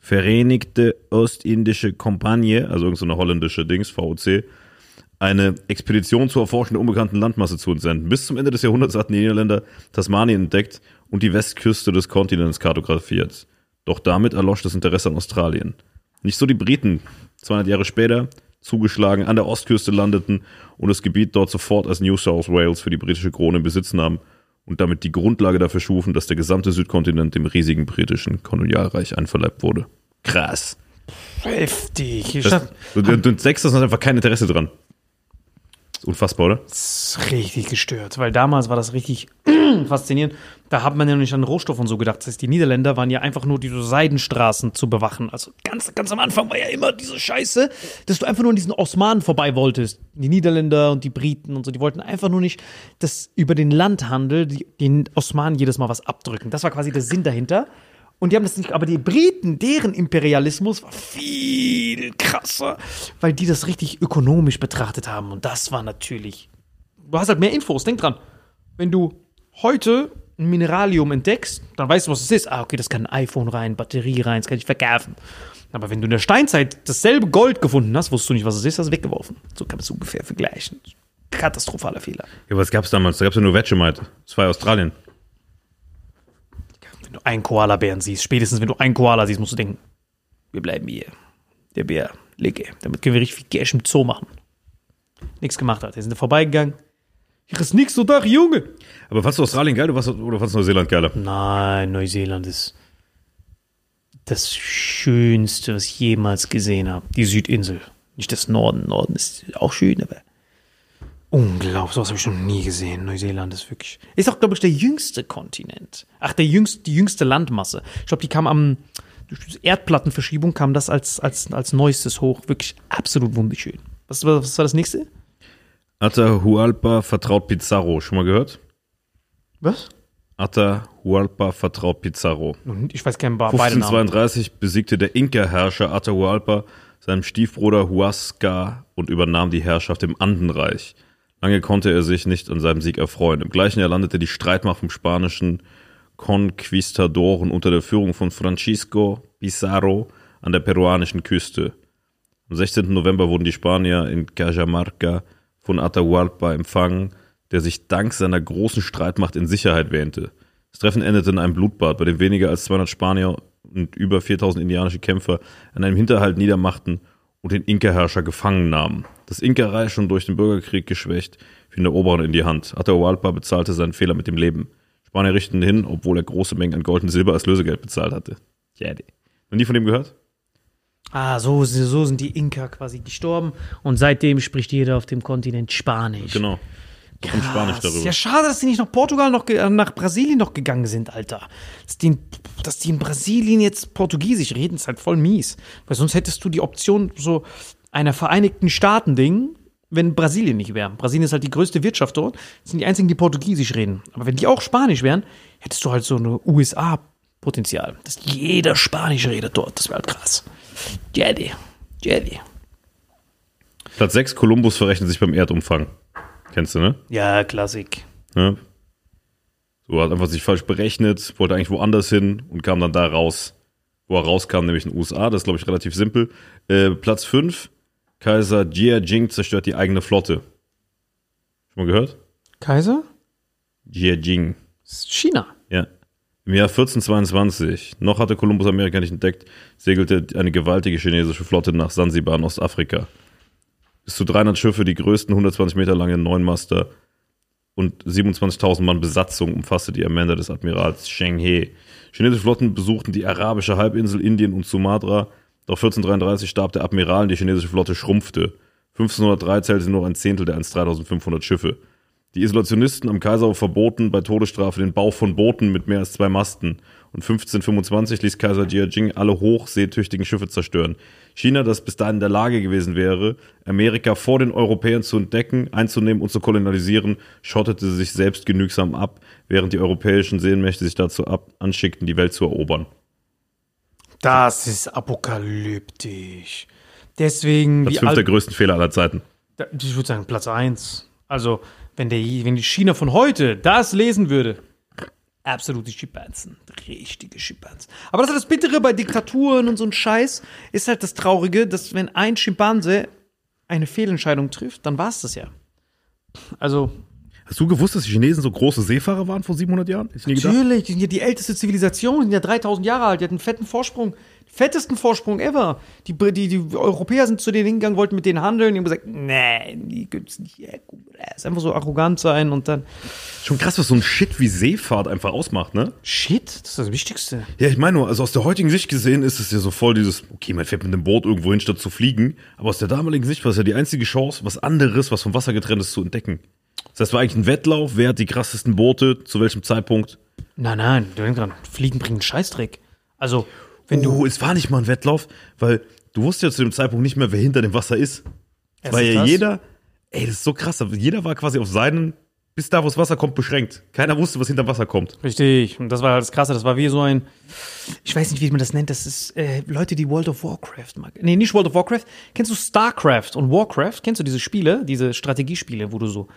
Vereinigte Ostindische Kompanie, also irgendeine so holländische Dings, VOC, eine Expedition zur Erforschung der unbekannten Landmasse zu entsenden. Bis zum Ende des Jahrhunderts hatten die Niederländer Tasmanien entdeckt und die Westküste des Kontinents kartografiert. Doch damit erlosch das Interesse an Australien. Nicht so die Briten. 200 Jahre später zugeschlagen an der Ostküste landeten und das Gebiet dort sofort als New South Wales für die britische Krone in Besitz nahmen und damit die Grundlage dafür schufen, dass der gesamte Südkontinent dem riesigen britischen Kolonialreich einverleibt wurde. Krass. Heftig. Das, du entdeckst, das hat einfach kein Interesse dran. Ist unfassbar, oder? Das ist richtig gestört, weil damals war das richtig faszinierend. Da hat man ja noch nicht an Rohstoff und so gedacht. Das heißt, die Niederländer waren ja einfach nur diese Seidenstraßen zu bewachen. Also ganz, ganz am Anfang war ja immer diese Scheiße, dass du einfach nur an diesen Osmanen vorbei wolltest. Die Niederländer und die Briten und so, die wollten einfach nur nicht, dass über den Landhandel die, den Osmanen jedes Mal was abdrücken. Das war quasi der Sinn dahinter. Und die haben das nicht, aber die Briten, deren Imperialismus war viel krasser, weil die das richtig ökonomisch betrachtet haben. Und das war natürlich du hast halt mehr Infos, denk dran. Wenn du heute ein Mineralium entdeckst, dann weißt du, was es ist. Ah, okay, das kann ein iPhone rein, Batterie rein, das kann ich verkaufen. Aber wenn du in der Steinzeit dasselbe Gold gefunden hast, wusstest du nicht, was es ist, hast du weggeworfen. So kann man es ungefähr vergleichen. Katastrophaler Fehler. Ja, was gab's damals? Da gab's ja nur Vegemite. Das war Australien. Wenn du einen Koalabären siehst, spätestens wenn du einen Koala siehst, musst du denken, wir bleiben hier. Der Bär, Lecke. Damit können wir richtig viel Cash im Zoo machen. Nichts gemacht hat. Wir sind da vorbeigegangen. Hier ist nix so da, Junge. Aber fandst du Australien geil oder fandst du, oder fandst du Neuseeland geiler? Nein, Neuseeland ist das Schönste, was ich jemals gesehen habe. Die Südinsel. Nicht das Norden. Norden ist auch schön, aber unglaublich. Sowas habe ich noch nie gesehen. Neuseeland ist wirklich. Ist auch, glaube ich, der jüngste Kontinent. Ach, der jüngste, die jüngste Landmasse. Ich glaube, die kam am. Durch die Erdplattenverschiebung kam das als, als, als neuestes hoch. Wirklich absolut wunderschön. Was, war- was war das nächste? Atahualpa vertraut Pizarro. Schon mal gehört? Was? Atahualpa vertraut Pizarro. Ich weiß keinen beide Namen. 1532 besiegte der Inka-Herrscher Atahualpa seinen Stiefbruder Huasca und übernahm die Herrschaft im Andenreich. Lange konnte er sich nicht an seinem Sieg erfreuen. Im gleichen Jahr landete die Streitmacht vom spanischen Conquistadoren unter der Führung von Francisco Pizarro an der peruanischen Küste. Am 16. November wurden die Spanier in Cajamarca von Atahualpa empfangen, der sich dank seiner großen Streitmacht in Sicherheit wähnte. Das Treffen endete in einem Blutbad, bei dem weniger als 200 Spanier und über 4000 indianische Kämpfer an einem Hinterhalt niedermachten und den Inka-Herrscher gefangen nahmen. Das Inka-Reich, schon durch den Bürgerkrieg geschwächt, fiel der Eroberer in die Hand. Atahualpa bezahlte seinen Fehler mit dem Leben. Spanier richteten hin, obwohl er große Mengen an Gold und Silber als Lösegeld bezahlt hatte. Ja, die. Noch nie von dem gehört? Ah, so, so sind die Inka quasi gestorben und seitdem spricht jeder auf dem Kontinent Spanisch. Genau. Kommt Spanisch Krass. darüber. Ja, schade, dass die nicht nach Portugal noch, äh, nach Brasilien noch gegangen sind, Alter. Dass die, in, dass die in Brasilien jetzt Portugiesisch reden, ist halt voll mies. Weil sonst hättest du die Option so einer Vereinigten Staaten-Ding, wenn Brasilien nicht wäre. Brasilien ist halt die größte Wirtschaft dort, das sind die einzigen, die Portugiesisch reden. Aber wenn die auch Spanisch wären, hättest du halt so eine USA-Potenzial. Dass jeder Spanisch redet dort, das wäre halt krass. Jedi. Jedi. Platz 6, Kolumbus verrechnet sich beim Erdumfang. Kennst du, ne? Ja, Klassik. Ja. So hat einfach sich falsch berechnet, wollte eigentlich woanders hin und kam dann da raus, wo er rauskam, nämlich in den USA. Das ist, glaube ich, relativ simpel. Äh, Platz 5, Kaiser Jia Jing zerstört die eigene Flotte. Schon mal gehört? Kaiser? Jia Jing. China. Ja. Im Jahr 1422, noch hatte Kolumbus Amerika nicht entdeckt, segelte eine gewaltige chinesische Flotte nach Sansibar in Ostafrika. Bis zu 300 Schiffe, die größten 120 Meter lange Neunmaster und 27.000 Mann Besatzung umfasste die Amanda des Admirals Cheng He. Chinesische Flotten besuchten die arabische Halbinsel, Indien und Sumatra. Doch 1433 starb der Admiral und die chinesische Flotte schrumpfte. 1503 zählte nur ein Zehntel der einst 3500 Schiffe. Die Isolationisten am Kaiserhof verboten bei Todesstrafe den Bau von Booten mit mehr als zwei Masten. Und 1525 ließ Kaiser Jia Jing alle hochseetüchtigen Schiffe zerstören. China, das bis dahin in der Lage gewesen wäre, Amerika vor den Europäern zu entdecken, einzunehmen und zu kolonialisieren, schottete sich selbst genügsam ab, während die europäischen Seenmächte sich dazu ab anschickten, die Welt zu erobern. Das ist apokalyptisch. Deswegen, ist fünf der alt, größten Fehler aller Zeiten. Ich würde sagen Platz 1. Also, wenn, der, wenn die China von heute das lesen würde, absolute Schimpansen. Richtige Schimpansen. Aber das ist das Bittere bei Diktaturen und so ein Scheiß, ist halt das Traurige, dass wenn ein Schimpanse eine Fehlentscheidung trifft, dann war es das ja. Also, Hast du gewusst, dass die Chinesen so große Seefahrer waren vor 700 Jahren? Natürlich, die sind ja die älteste Zivilisation, die sind ja 3000 Jahre alt, die hatten einen fetten Vorsprung, fettesten Vorsprung ever. Die, die, die Europäer sind zu denen hingegangen, wollten mit denen handeln, die haben gesagt, nee, die gibt's nicht. Ja, gut, ist einfach so arrogant sein und dann, Schon krass, was so ein Shit wie Seefahrt einfach ausmacht, ne? shit, das ist das Wichtigste. Ja, ich meine nur, also aus der heutigen Sicht gesehen ist es ja so voll dieses, okay, man fährt mit einem Boot irgendwo hin, statt zu fliegen. Aber aus der damaligen Sicht war es ja die einzige Chance, was anderes, was vom Wasser getrennt ist, zu entdecken. Das heißt, war eigentlich ein Wettlauf, wer hat die krassesten Boote, zu welchem Zeitpunkt. Nein, nein, du denkst dran, Fliegen bringen einen Scheißdreck. Also, wenn du. es war nicht mal ein Wettlauf, weil du wusstest ja zu dem Zeitpunkt nicht mehr, wer hinter dem Wasser ist. Erstens weil ja das. jeder, ey, das ist so krass, jeder war quasi auf seinen, bis da, wo das Wasser kommt, beschränkt. Keiner wusste, was hinterm Wasser kommt. Richtig, und das war halt das Krasse, das war wie so ein, ich weiß nicht, wie man das nennt, das ist äh, Leute, die World of Warcraft mag. Nee, nicht World of Warcraft. Kennst du StarCraft und Warcraft? Kennst du diese Spiele, diese Strategiespiele, wo du so,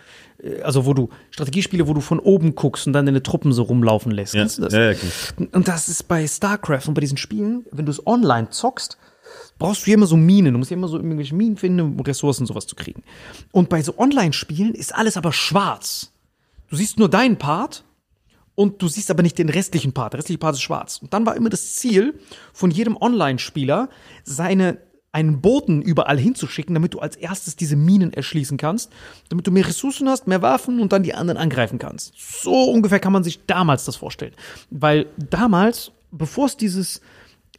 äh, also wo du, Strategiespiele, wo du von oben guckst und dann deine Truppen so rumlaufen lässt. Kennst du das? Ja, ja, kenn Und das ist bei StarCraft und bei diesen Spielen, wenn du es online zockst, brauchst du hier immer so Minen. Du musst hier immer so irgendwelche Minen finden, um Ressourcen sowas zu kriegen. Und bei so Online-Spielen ist alles aber schwarz. Du siehst nur deinen Part und du siehst aber nicht den restlichen Part. Der restliche Part ist schwarz. Und dann war immer das Ziel von jedem Online-Spieler, seine einen Boten überall hinzuschicken, damit du als erstes diese Minen erschließen kannst, damit du mehr Ressourcen hast, mehr Waffen und dann die anderen angreifen kannst. So ungefähr kann man sich damals das vorstellen. Weil damals, bevor es dieses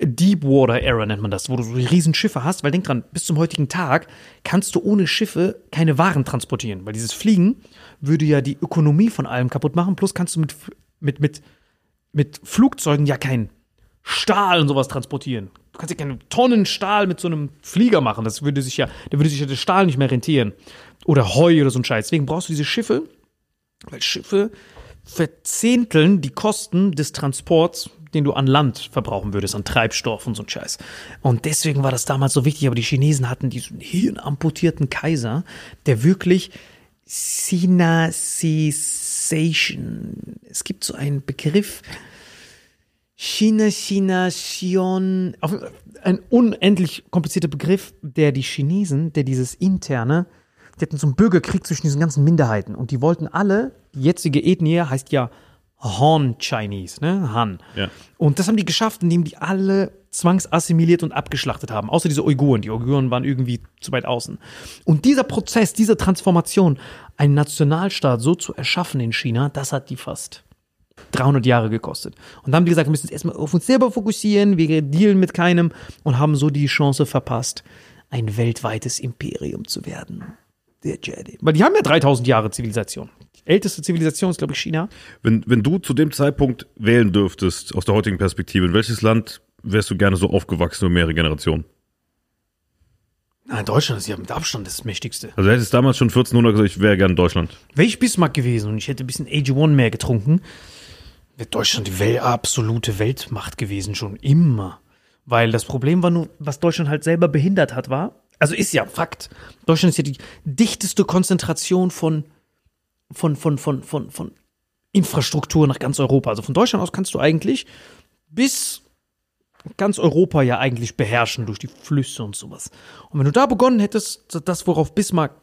Deepwater Era nennt man das, wo du so riesen Schiffe hast, weil denk dran, bis zum heutigen Tag kannst du ohne Schiffe keine Waren transportieren, weil dieses Fliegen würde ja die Ökonomie von allem kaputt machen, plus kannst du mit, mit, mit, mit Flugzeugen ja kein Stahl und sowas transportieren. Du kannst ja keine Tonnen Stahl mit so einem Flieger machen, das würde sich ja, da würde sich ja der Stahl nicht mehr rentieren. Oder Heu oder so ein Scheiß. Deswegen brauchst du diese Schiffe, weil Schiffe verzehnteln die Kosten des Transports, den du an Land verbrauchen würdest, an Treibstoff und so ein Scheiß. Und deswegen war das damals so wichtig, aber die Chinesen hatten diesen hirnamputierten Kaiser, der wirklich Sinasization, es gibt so einen Begriff, China, China, Xion, ein unendlich komplizierter Begriff, der die Chinesen, der dieses interne, die hatten so einen Bürgerkrieg zwischen diesen ganzen Minderheiten und die wollten alle, die jetzige Ethnie heißt ja Han Chinese, ne? Han. Ja. Und das haben die geschafft, indem die alle zwangsassimiliert und abgeschlachtet haben. Außer diese Uiguren. Die Uiguren waren irgendwie zu weit außen. Und dieser Prozess, diese Transformation, einen Nationalstaat so zu erschaffen in China, das hat die fast 300 Jahre gekostet. Und dann haben die gesagt, wir müssen uns erstmal auf uns selber fokussieren, wir dealen mit keinem und haben so die Chance verpasst, ein weltweites Imperium zu werden. Der Jedi. Weil die haben ja 3000 Jahre Zivilisation. Älteste Zivilisation ist, glaube ich, China. Wenn, wenn du zu dem Zeitpunkt wählen dürftest, aus der heutigen Perspektive, in welches Land wärst du gerne so aufgewachsen über mehrere Generationen? Nein, Deutschland ist ja mit Abstand das mächtigste. Also du hättest damals schon 1400 gesagt, ich wäre gerne in Deutschland. Wäre ich Bismarck gewesen und ich hätte ein bisschen AG1 mehr getrunken, wäre Deutschland die Wel absolute Weltmacht gewesen, schon immer. Weil das Problem war nur, was Deutschland halt selber behindert hat, war, also ist ja Fakt, Deutschland ist ja die dichteste Konzentration von, von, von, von, von, von Infrastruktur nach ganz Europa. Also von Deutschland aus kannst du eigentlich bis ganz Europa ja eigentlich beherrschen durch die Flüsse und sowas. Und wenn du da begonnen hättest, das, worauf Bismarck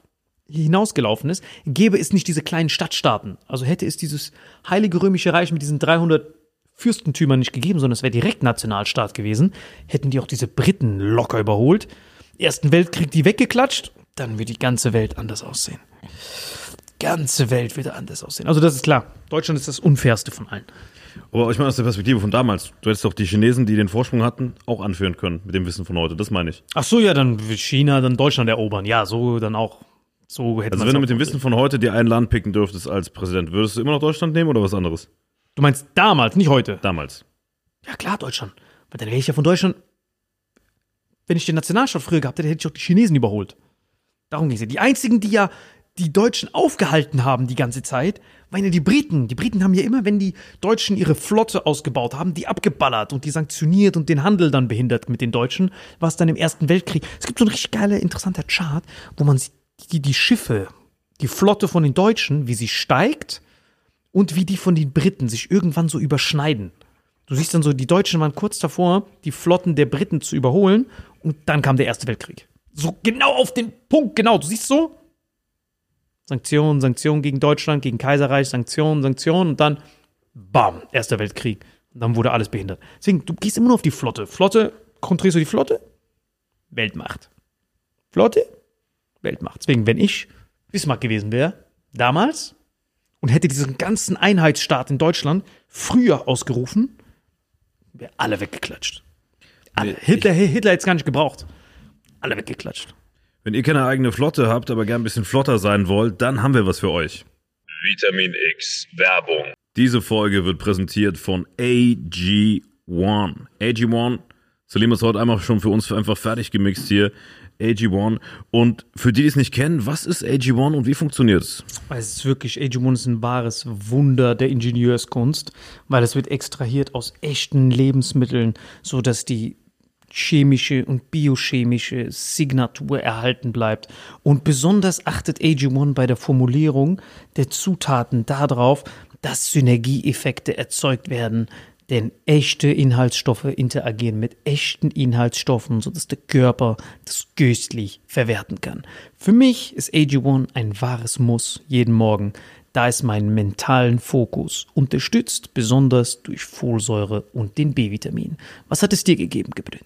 hinausgelaufen ist, gäbe es nicht diese kleinen Stadtstaaten. Also hätte es dieses Heilige Römische Reich mit diesen 300 Fürstentümern nicht gegeben, sondern es wäre direkt Nationalstaat gewesen, hätten die auch diese Briten locker überholt. Ersten Weltkrieg die weggeklatscht, dann wird die ganze Welt anders aussehen. Ganze Welt wird anders aussehen. Also das ist klar. Deutschland ist das unfairste von allen. Aber ich meine aus der Perspektive von damals. Du hättest doch die Chinesen, die den Vorsprung hatten, auch anführen können mit dem Wissen von heute. Das meine ich. Ach so, ja, dann wird China, dann Deutschland erobern. Ja, so dann auch. So hätte Also wenn du mit dem Wissen von heute dir ein Land picken dürftest als Präsident, würdest du immer noch Deutschland nehmen oder was anderes? Du meinst damals, nicht heute. Damals. Ja, klar, Deutschland. Weil dann wäre ich ja von Deutschland, wenn ich den Nationalstaat früher gehabt hätte, hätte ich auch die Chinesen überholt. Darum ging es ja. Die einzigen, die ja die Deutschen aufgehalten haben die ganze Zeit, ja die Briten. Die Briten haben ja immer, wenn die Deutschen ihre Flotte ausgebaut haben, die abgeballert und die sanktioniert und den Handel dann behindert mit den Deutschen, was dann im Ersten Weltkrieg. Es gibt so ein richtig geiler, interessanter Chart, wo man sieht, die, die Schiffe, die Flotte von den Deutschen, wie sie steigt und wie die von den Briten sich irgendwann so überschneiden. Du siehst dann so, die Deutschen waren kurz davor, die Flotten der Briten zu überholen und dann kam der Erste Weltkrieg. So genau auf den Punkt, genau. Du siehst so, Sanktionen, Sanktionen gegen Deutschland, gegen Kaiserreich, Sanktionen, Sanktionen und dann, bam, Erster Weltkrieg. Und dann wurde alles behindert. Deswegen, du gehst immer nur auf die Flotte. Flotte, kontrollierst du die Flotte? Weltmacht. Flotte? Weltmacht. Deswegen, wenn ich Bismarck gewesen wäre, damals, und hätte diesen ganzen Einheitsstaat in Deutschland früher ausgerufen, wäre alle weggeklatscht. Alle. Hitler, Hitler hätte es gar nicht gebraucht. Alle weggeklatscht. Wenn ihr keine eigene Flotte habt, aber gern ein bisschen flotter sein wollt, dann haben wir was für euch. Vitamin X Werbung. Diese Folge wird präsentiert von AG1. AG1, Salim ist heute einmal schon für uns einfach fertig gemixt hier. AG1. Und für die, die es nicht kennen, was ist AG1 und wie funktioniert es? Es ist wirklich, AG1 ist ein wahres Wunder der Ingenieurskunst, weil es wird extrahiert aus echten Lebensmitteln, sodass die chemische und biochemische Signatur erhalten bleibt. Und besonders achtet AG1 bei der Formulierung der Zutaten darauf, dass Synergieeffekte erzeugt werden, denn echte Inhaltsstoffe interagieren mit echten Inhaltsstoffen, sodass der Körper das göstlich verwerten kann. Für mich ist AG1 ein wahres Muss jeden Morgen, da es meinen mentalen Fokus unterstützt, besonders durch Folsäure und den B-Vitamin. Was hat es dir gegeben, Gebrünn?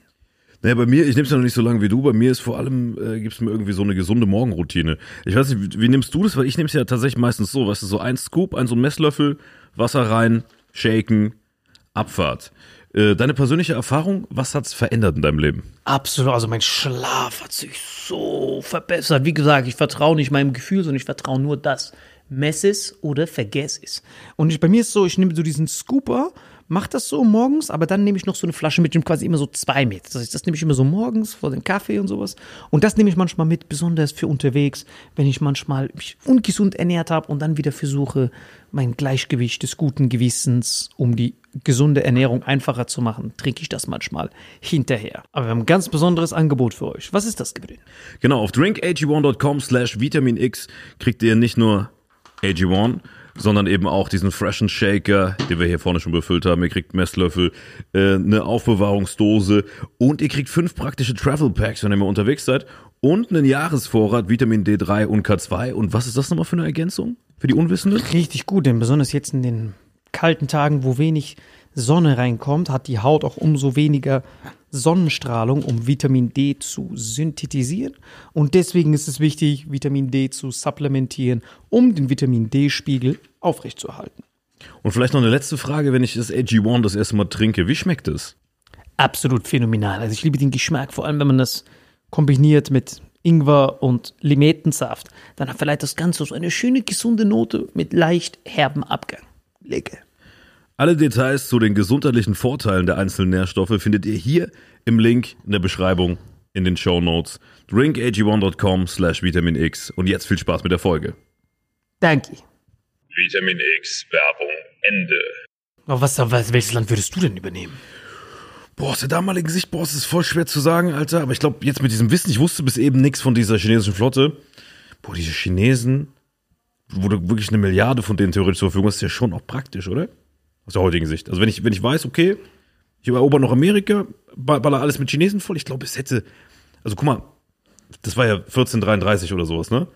Naja, bei mir, ich nehme es ja noch nicht so lange wie du, bei mir ist vor allem, äh, gibt es mir irgendwie so eine gesunde Morgenroutine. Ich weiß nicht, wie, wie nimmst du das? Weil ich nehme es ja tatsächlich meistens so, weißt du, so ein Scoop, ein so ein Messlöffel, Wasser rein, shaken, Abfahrt. Äh, deine persönliche Erfahrung, was hat's verändert in deinem Leben? Absolut, also mein Schlaf hat sich so verbessert. Wie gesagt, ich vertraue nicht meinem Gefühl, sondern ich vertraue nur das. Mess es oder vergess es. Und ich, bei mir ist so, ich nehme so diesen Scooper, mache das so morgens, aber dann nehme ich noch so eine Flasche mit, quasi immer so zwei mit. Das, heißt, das nehme ich immer so morgens vor dem Kaffee und sowas. Und das nehme ich manchmal mit, besonders für unterwegs, wenn ich manchmal mich ungesund ernährt habe und dann wieder versuche, mein Gleichgewicht des guten Gewissens, um die gesunde Ernährung einfacher zu machen, trinke ich das manchmal hinterher. Aber wir haben ein ganz besonderes Angebot für euch. Was ist das, Gebrüder? Genau, auf drinkag1.com slash Vitamin X kriegt ihr nicht nur AG1, sondern eben auch diesen freshen Shaker, den wir hier vorne schon befüllt haben. Ihr kriegt Messlöffel, äh, eine Aufbewahrungsdose und ihr kriegt fünf praktische Travel Packs, wenn ihr mal unterwegs seid und einen Jahresvorrat Vitamin D3 und K2. Und was ist das nochmal für eine Ergänzung für die Unwissenden? Richtig gut, denn besonders jetzt in den kalten Tagen, wo wenig Sonne reinkommt, hat die Haut auch umso weniger Sonnenstrahlung, um Vitamin D zu synthetisieren. Und deswegen ist es wichtig, Vitamin D zu supplementieren, um den Vitamin D-Spiegel aufrechtzuerhalten. Und vielleicht noch eine letzte Frage, wenn ich das AG1 das erste Mal trinke, wie schmeckt es? Absolut phänomenal. Also ich liebe den Geschmack, vor allem wenn man das kombiniert mit Ingwer und Limettensaft. Dann hat vielleicht das Ganze so eine schöne, gesunde Note mit leicht herben Abgang. Lecker. Alle Details zu den gesundheitlichen Vorteilen der einzelnen Nährstoffe findet ihr hier im Link in der Beschreibung in den Show Notes. drinkag1.com slash Vitamin X. Und jetzt viel Spaß mit der Folge. Danke. Vitamin X Werbung Ende. Aber was, was, welches Land würdest du denn übernehmen? Boah, aus der damaligen Sicht, boah, es ist voll schwer zu sagen, Alter. Aber ich glaube, jetzt mit diesem Wissen, ich wusste bis eben nichts von dieser chinesischen Flotte. Boah, diese Chinesen, wo du wirklich eine Milliarde von denen theoretisch zur Verfügung hast, ist ja schon auch praktisch, oder? Aus der heutigen Sicht. Also wenn ich, wenn ich weiß, okay, ich erober noch Amerika, baller alles mit Chinesen voll, ich glaube, es hätte, also guck mal, das war ja 1433 oder sowas, ne?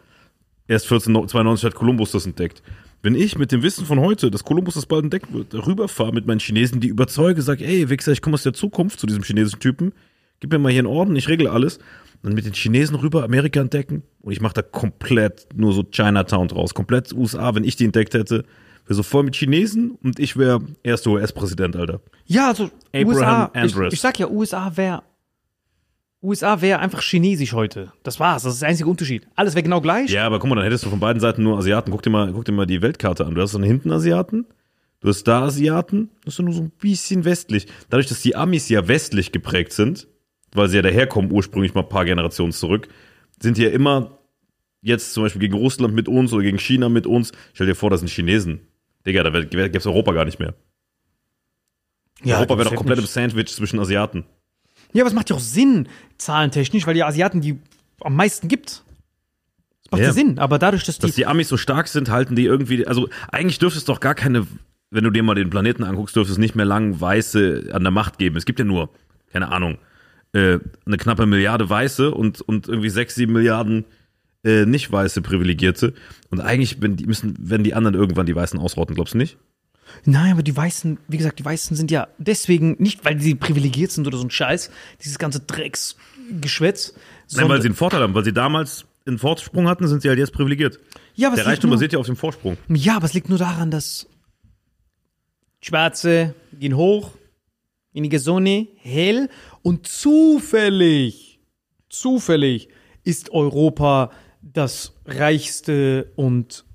Erst 1492 hat Kolumbus das entdeckt. Wenn ich mit dem Wissen von heute, dass Kolumbus das bald entdeckt wird, rüberfahre mit meinen Chinesen, die überzeuge, sage, ey, Wichser, ich komme aus der Zukunft zu diesem chinesischen Typen, gib mir mal hier einen Orden, ich regle alles, dann mit den Chinesen rüber Amerika entdecken und ich mache da komplett nur so Chinatown draus, komplett USA, wenn ich die entdeckt hätte, wäre so voll mit Chinesen und ich wäre erster US-Präsident, Alter. Ja, also Abraham USA, ich, Andrews. ich sag ja, USA wäre USA wäre einfach chinesisch heute. Das war's. Das ist der einzige Unterschied. Alles wäre genau gleich. Ja, aber guck mal, dann hättest du von beiden Seiten nur Asiaten. Guck dir mal, guck dir mal die Weltkarte an. Du hast dann hinten Asiaten, du hast da Asiaten, das ist nur so ein bisschen westlich. Dadurch, dass die Amis ja westlich geprägt sind, weil sie ja daherkommen, ursprünglich mal ein paar Generationen zurück, sind die ja immer jetzt zum Beispiel gegen Russland mit uns oder gegen China mit uns. Stell dir vor, das sind Chinesen. Digga, da gäbe es Europa gar nicht mehr. Europa wäre doch komplett im Sandwich zwischen Asiaten. Ja, aber es macht ja auch Sinn, zahlentechnisch, weil die Asiaten die am meisten gibt. Das macht ja, Ja. Sinn, aber dadurch, dass die. Dass die Amis so stark sind, halten die irgendwie, also eigentlich dürfte es doch gar keine, wenn du dir mal den Planeten anguckst, dürfte es nicht mehr lang Weiße an der Macht geben. Es gibt ja nur, keine Ahnung, äh, eine knappe Milliarde Weiße und, und irgendwie sechs, sieben Milliarden äh, nicht weiße Privilegierte. Und eigentlich wenn die müssen, werden die anderen irgendwann die Weißen ausrotten, glaubst du nicht? Nein, aber die Weißen, wie gesagt, die Weißen sind ja deswegen nicht, weil sie privilegiert sind oder so ein Scheiß, dieses ganze Drecksgeschwätz. Nein, weil sie einen Vorteil haben, weil sie damals einen Vorsprung hatten, sind sie halt jetzt privilegiert. ja, aber Der Reichtum basiert ja auf dem Vorsprung. ja, aber es liegt nur daran, dass Schwarze gehen hoch, in die Sonne, hell und zufällig, zufällig ist Europa das reichste und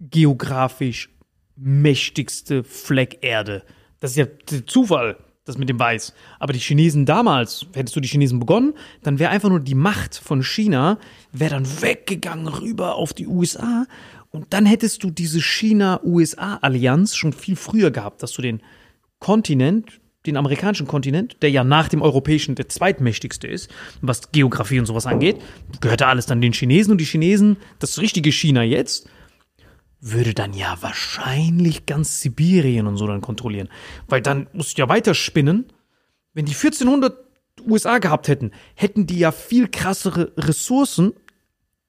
geografisch mächtigste Fleck Erde. Das ist ja der Zufall, das mit dem Weiß. Aber die Chinesen damals, hättest du die Chinesen begonnen, dann wäre einfach nur die Macht von China, wäre dann weggegangen rüber auf die USA. Und dann hättest du diese China-USA-Allianz schon viel früher gehabt, dass du den Kontinent, den amerikanischen Kontinent, der ja nach dem europäischen der zweitmächtigste ist, was Geografie und sowas angeht, gehörte alles dann den Chinesen und die Chinesen, das richtige China jetzt, würde dann ja wahrscheinlich ganz Sibirien und so dann kontrollieren. Weil dann musst du ja weiterspinnen. Wenn die 1400 USA gehabt hätten, hätten die ja viel krassere Ressourcen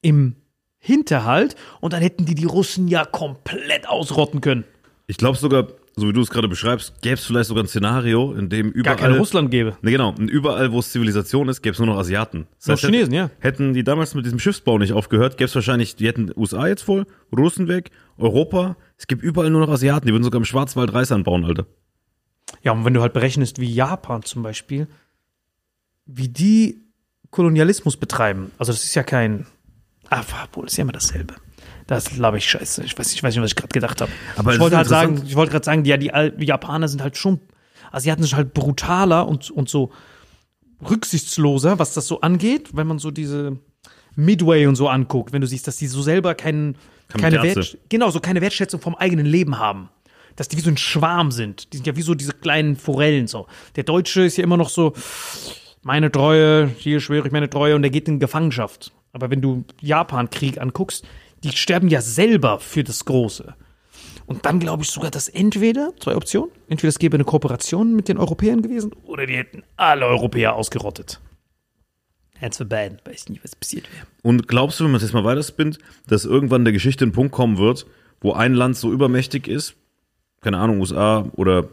im Hinterhalt und dann hätten die die Russen ja komplett ausrotten können. Ich glaube sogar, so wie du es gerade beschreibst, gäbe es vielleicht sogar ein Szenario, in dem Gar überall. kein Russland gäbe. Ne, genau. Und überall, wo es Zivilisation ist, gäbe es nur noch Asiaten. Das Noch Chinesen, ja. Hätten die damals mit diesem Schiffsbau nicht aufgehört, gäbe es wahrscheinlich, die hätten USA jetzt voll, Russen weg, Europa. Es gibt überall nur noch Asiaten. Die würden sogar im Schwarzwald Reis anbauen, Alter. Ja, und wenn du halt berechnest, wie Japan zum Beispiel, wie die Kolonialismus betreiben, also das ist ja kein. Ah, obwohl, das ist ja immer dasselbe. Das laber ich scheiße. Ich weiß, nicht- ich weiß nicht, was ich gerade gedacht habe. Aber ich wollte halt sagen, ich wollte gerade sagen, ja, die, Al- die Japaner sind halt schon, Asiaten sind halt brutaler und, und so rücksichtsloser, was das so angeht, wenn man so diese Midway und so anguckt, wenn du siehst, dass die so selber keinen, keine. Wert, genau, so keine Wertschätzung vom eigenen Leben haben. Dass die wie so ein Schwarm sind. Die sind ja wie so diese kleinen Forellen so. Der Deutsche ist ja immer noch so, meine Treue, hier schwöre ich meine Treue und der geht in Gefangenschaft. Aber wenn du Japan-Krieg anguckst, die sterben ja selber für das Große. Und dann glaube ich sogar, dass entweder, zwei Optionen, entweder es gäbe eine Kooperation mit den Europäern gewesen oder die hätten alle Europäer ausgerottet. Eins für beiden, weiß nicht, was passiert wäre. Und glaubst du, wenn man das jetzt mal weiterspinnt, dass irgendwann der Geschichte ein Punkt kommen wird, wo ein Land so übermächtig ist, keine Ahnung, USA oder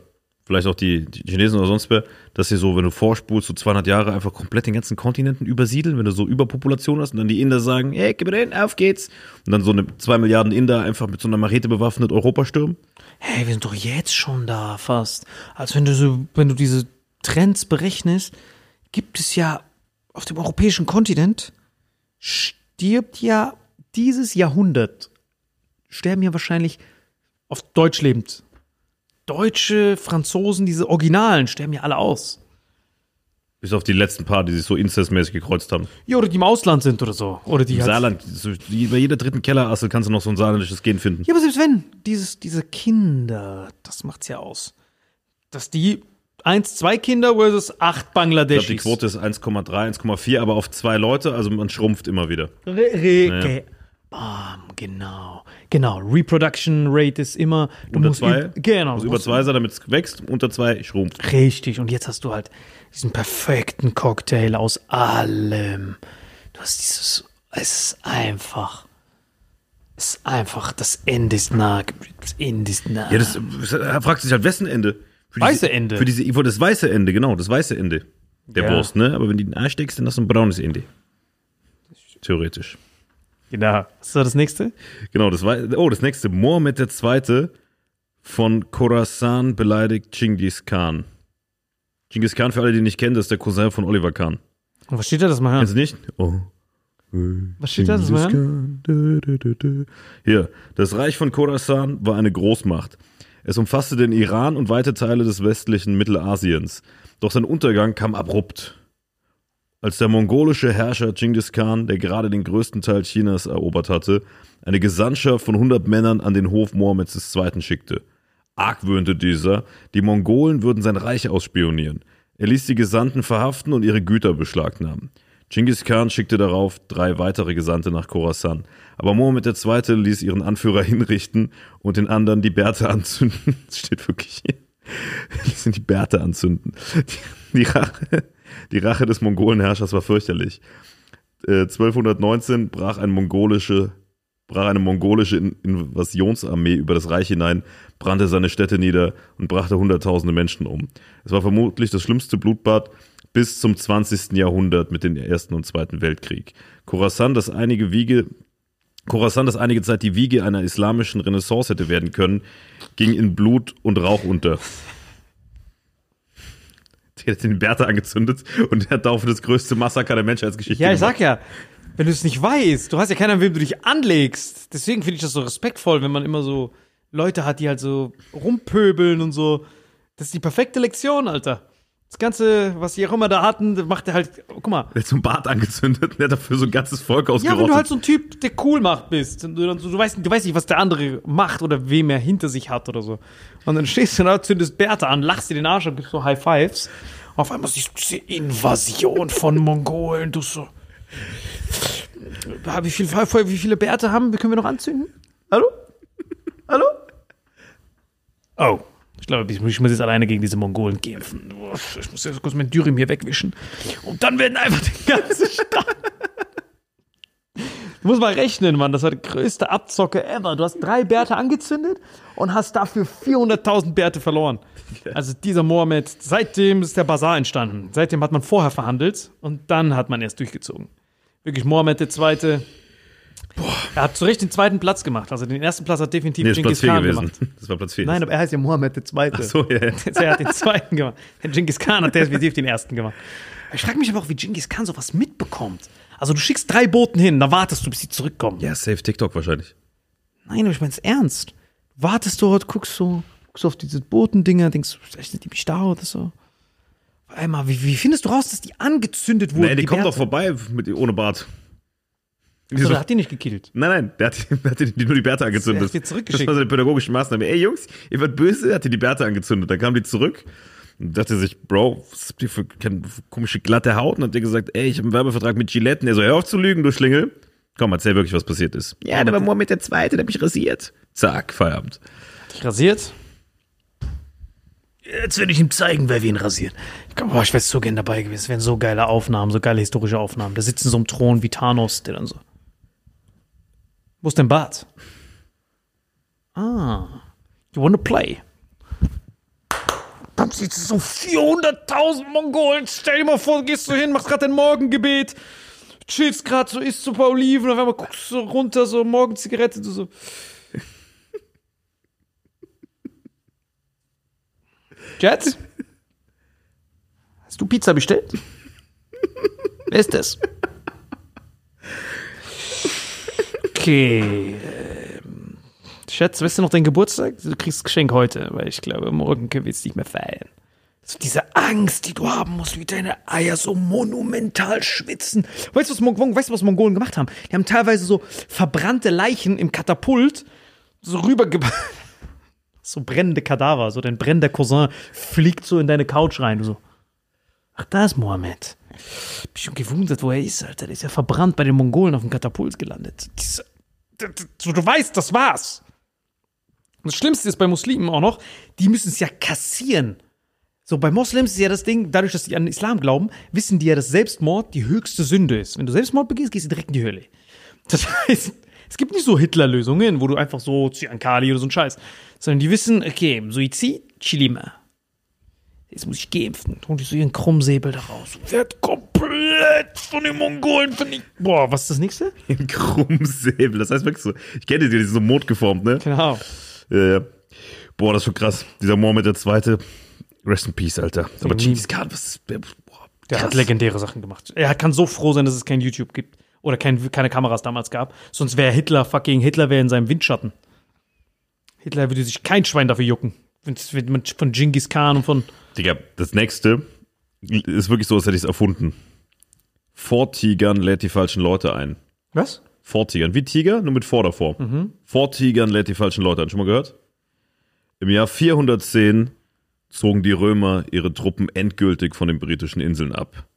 vielleicht auch die, die Chinesen oder sonst wer, dass sie so, wenn du vorspulst, so 200 Jahre einfach komplett den ganzen Kontinenten übersiedeln, wenn du so Überpopulation hast und dann die Inder sagen, hey, gib mir den, auf geht's. Und dann so eine 2 Milliarden Inder einfach mit so einer Machete bewaffnet Europa stürmen. Hey, wir sind doch jetzt schon da fast. Als wenn du so, wenn du diese Trends berechnest, gibt es ja auf dem europäischen Kontinent stirbt ja dieses Jahrhundert sterben ja wahrscheinlich auf Deutsch lebend. Deutsche, Franzosen, diese Originalen sterben ja alle aus. Bis auf die letzten paar, die sich so incestmäßig gekreuzt haben. Ja, oder die im Ausland sind oder so. Oder die Im halt Saarland, so, die- bei jeder dritten Kellerassel kannst du noch so ein saarländisches Gen finden. Ja, aber selbst wenn, dieses, diese Kinder, das macht's ja aus. Dass die eins, zwei Kinder versus acht Ich glaube, Bangladeschis. die Quote ist 1,3, 1,4, aber auf zwei Leute, also man schrumpft immer wieder. Re Re ge Bam, genau. Genau, Reproduction Rate ist immer. Du Unter musst zwei, Genau. muss du über zwei sein, damit es wächst, unter zwei schrumpft. Richtig, und jetzt hast du halt diesen perfekten Cocktail aus allem. Du hast dieses. Es ist einfach. Es ist einfach. Das Ende ist nah. Das Ende ist nah. Ja, das, das fragt sich halt, wessen Ende? Für Weiße diese, Ende. Für diese, das weiße Ende, genau, das weiße Ende der Ja. Wurst, ne? Aber wenn du den Arsch steckst, dann hast du ein braunes Ende. Theoretisch. Genau. Was war das nächste? Genau, das war, oh, das nächste. Mohammed II. von Khorasan beleidigt Genghis Khan. Genghis Khan, für alle, die ihn nicht kennen, das ist der Cousin von Oliver Khan. Und was steht da? Das mal Kennst hören. du nicht? Oh. Was steht da? Das mal du. Hier, das Reich von Khorasan war eine Großmacht. Es umfasste den Iran und weite Teile des westlichen Mittelasiens. Doch sein Untergang kam abrupt. Als der mongolische Herrscher Genghis Khan, der gerade den größten Teil Chinas erobert hatte, eine Gesandtschaft von 100 Männern an den Hof Mohammeds II. schickte. Argwöhnte dieser, die Mongolen würden sein Reich ausspionieren. Er ließ die Gesandten verhaften und ihre Güter beschlagnahmen. Genghis Khan schickte darauf drei weitere Gesandte nach Khorasan. Aber Mohammed II. ließ ihren Anführer hinrichten und den anderen die Bärte anzünden. Das steht wirklich hier. Die sind die Bärte anzünden. Die, die Rache. Die Rache des Mongolenherrschers war fürchterlich. Äh, 1219 brach, ein mongolische, brach eine mongolische In- Invasionsarmee über das Reich hinein, brannte seine Städte nieder und brachte hunderttausende Menschen um. Es war vermutlich das schlimmste Blutbad bis zum 20. Jahrhundert mit dem Ersten und Zweiten Weltkrieg. Khorasan, das einige Wiege Khorasan, das einige Zeit die Wiege einer islamischen Renaissance hätte werden können, ging in Blut und Rauch unter. Der hat den Bertha angezündet und der hat daraufhin das größte Massaker der Menschheitsgeschichte Ja, ich gemacht. sag ja, wenn du es nicht weißt, du hast ja keinen, an wem du dich anlegst. Deswegen finde ich das so respektvoll, wenn man immer so Leute hat, die halt so rumpöbeln und so. Das ist die perfekte Lektion, Alter. Das Ganze, was die auch immer da hatten, macht er halt, guck mal. Der hat so einen Bart angezündet und der hat dafür so ein ganzes Volk Ja, ausgerottet. wenn du halt so ein Typ, der cool macht bist und du, dann so, du, weißt, du weißt nicht, was der andere macht oder wem er hinter sich hat oder so. Und dann stehst du da, zündest Bertha an, lachst dir den Arsch und gibst so High Fives. Und auf einmal siehst du diese Invasion von Mongolen, du so. Wie, viel, wie viele Bärte haben wir? Können wir noch anzünden? Hallo? Hallo? Oh. Ich glaube, ich muss jetzt alleine gegen diese Mongolen kämpfen. Ich muss jetzt kurz mein Dürüm hier wegwischen. Und dann werden einfach die ganze Stadt. Du musst mal rechnen, Mann. Das war der größte Abzocke ever. Du hast drei Bärte angezündet und hast dafür 400.000 Bärte verloren. Also dieser Mohammed, seitdem ist der Bazar entstanden. Seitdem hat man vorher verhandelt und dann hat man erst durchgezogen. Wirklich Mohammed der Zweite. Er hat zu Recht den zweiten Platz gemacht. Also den ersten Platz hat definitiv nee, Genghis 4 Khan gewesen. gemacht. Das war Platz 4. Nein, aber er heißt ja Mohammed der Zweite. Ach so, ja, ja. Er hat den zweiten gemacht. Der Genghis Khan hat definitiv den ersten gemacht. Ich frage mich aber auch, wie Genghis Khan sowas mitbekommt. Also du schickst drei Boten hin, da wartest du, bis sie zurückkommen. Ja, safe TikTok wahrscheinlich. Nein, aber ich mein's ernst. Wartest dort, guckst so, guckst auf diese Botendinger, denkst, vielleicht sind die mich da oder so. Einmal, wie, wie findest du raus, dass die angezündet wurden? Nee, die kommt Bärte? doch vorbei mit, ohne Bart. So, Wieso? der hat die nicht gekillt. Nein, nein, der hat, der hat die, nur die Bärte angezündet. Er hat die zurückgeschickt. Das war seine pädagogische Maßnahme. Ey, Jungs, ihr werdet böse, hat die die Bärte angezündet. Dann kam die zurück und dachte sich, Bro, was habt ihr für, keine komische glatte Haut? Und hat dir gesagt, ey, ich habe einen Werbevertrag mit Gillette. Und er so, hör auf zu lügen, du Schlingel. Komm, erzähl wirklich, was passiert ist. Ja, der war Mohammed der Zweite, der hat mich rasiert. Zack, Feierabend. Dich rasiert? Jetzt werde ich ihm zeigen, wer wen rasiert. Boah, ich wäre so gern dabei gewesen. Es wären so geile Aufnahmen, so geile historische Aufnahmen. Da sitzen so im Thron wie Thanos, der dann so. Wo ist dein Bart? Ah, you wanna play? Dann du so 400.000 Mongolen. Stell dir mal vor, gehst du hin, machst gerade dein Morgengebet, chillst gerade so, isst so ein paar Oliven, auf einmal guckst du so runter, so Morgenzigarette, du so. Jets? Hast du Pizza bestellt? Wer ist das? Okay. ähm, Schatz, weißt du noch deinen Geburtstag? Du kriegst das Geschenk heute, weil ich glaube, morgen können wir es nicht mehr feiern. So diese Angst, die du haben musst, wie deine Eier so monumental schwitzen. Weißt du, was, Mon weißt was Mongolen gemacht haben? Die haben teilweise so verbrannte Leichen im Katapult so rübergebracht. So brennende Kadaver, so dein brennender Cousin fliegt so in deine Couch rein. Du so, ach, da ist Mohammed. Bin schon gewundert, wo er ist, Alter. Der ist ja verbrannt bei den Mongolen auf dem Katapult gelandet. Du weißt, das war's. Das Schlimmste ist bei Muslimen auch noch, die müssen es ja kassieren. So, bei Moslems ist ja das Ding, dadurch, dass die an den Islam glauben, wissen die ja, dass Selbstmord die höchste Sünde ist. Wenn du Selbstmord begehst, gehst du direkt in die Hölle. Das heißt, es gibt nicht so Hitler-Lösungen, wo du einfach so Cyankali oder so ein Scheiß, sondern die wissen, okay, Suizid, Chilima. Jetzt muss ich kämpfen. Und ich so ihren Krummsäbel da raus. Wird komplett von den Mongolen vernichtet. Boah, was ist das nächste? Ein Krummsäbel. Das heißt wirklich so. Ich kenne die, die sind so mondgeformt, ne? Genau. Ja, ja. Boah, das ist schon krass. Dieser Mohammed der Zweite. Rest in Peace, Alter. Aber Genghis Khan, was ist. Boah, Der hat legendäre Sachen gemacht. Er kann so froh sein, dass es kein YouTube gibt. Oder kein, keine Kameras damals gab. Sonst wäre Hitler fucking Hitler wäre in seinem Windschatten. Hitler würde sich kein Schwein dafür jucken. Wenn man von Genghis Khan und von. Digga, das nächste ist wirklich so, als hätte ich es erfunden. Vor Tigern lädt die falschen Leute ein. Was? Vor Tigern. Wie Tiger, nur mit vor davor. Vor Tigern lädt die falschen Leute ein. Schon mal gehört? Im Jahr 410 zogen die Römer ihre Truppen endgültig von den britischen Inseln ab.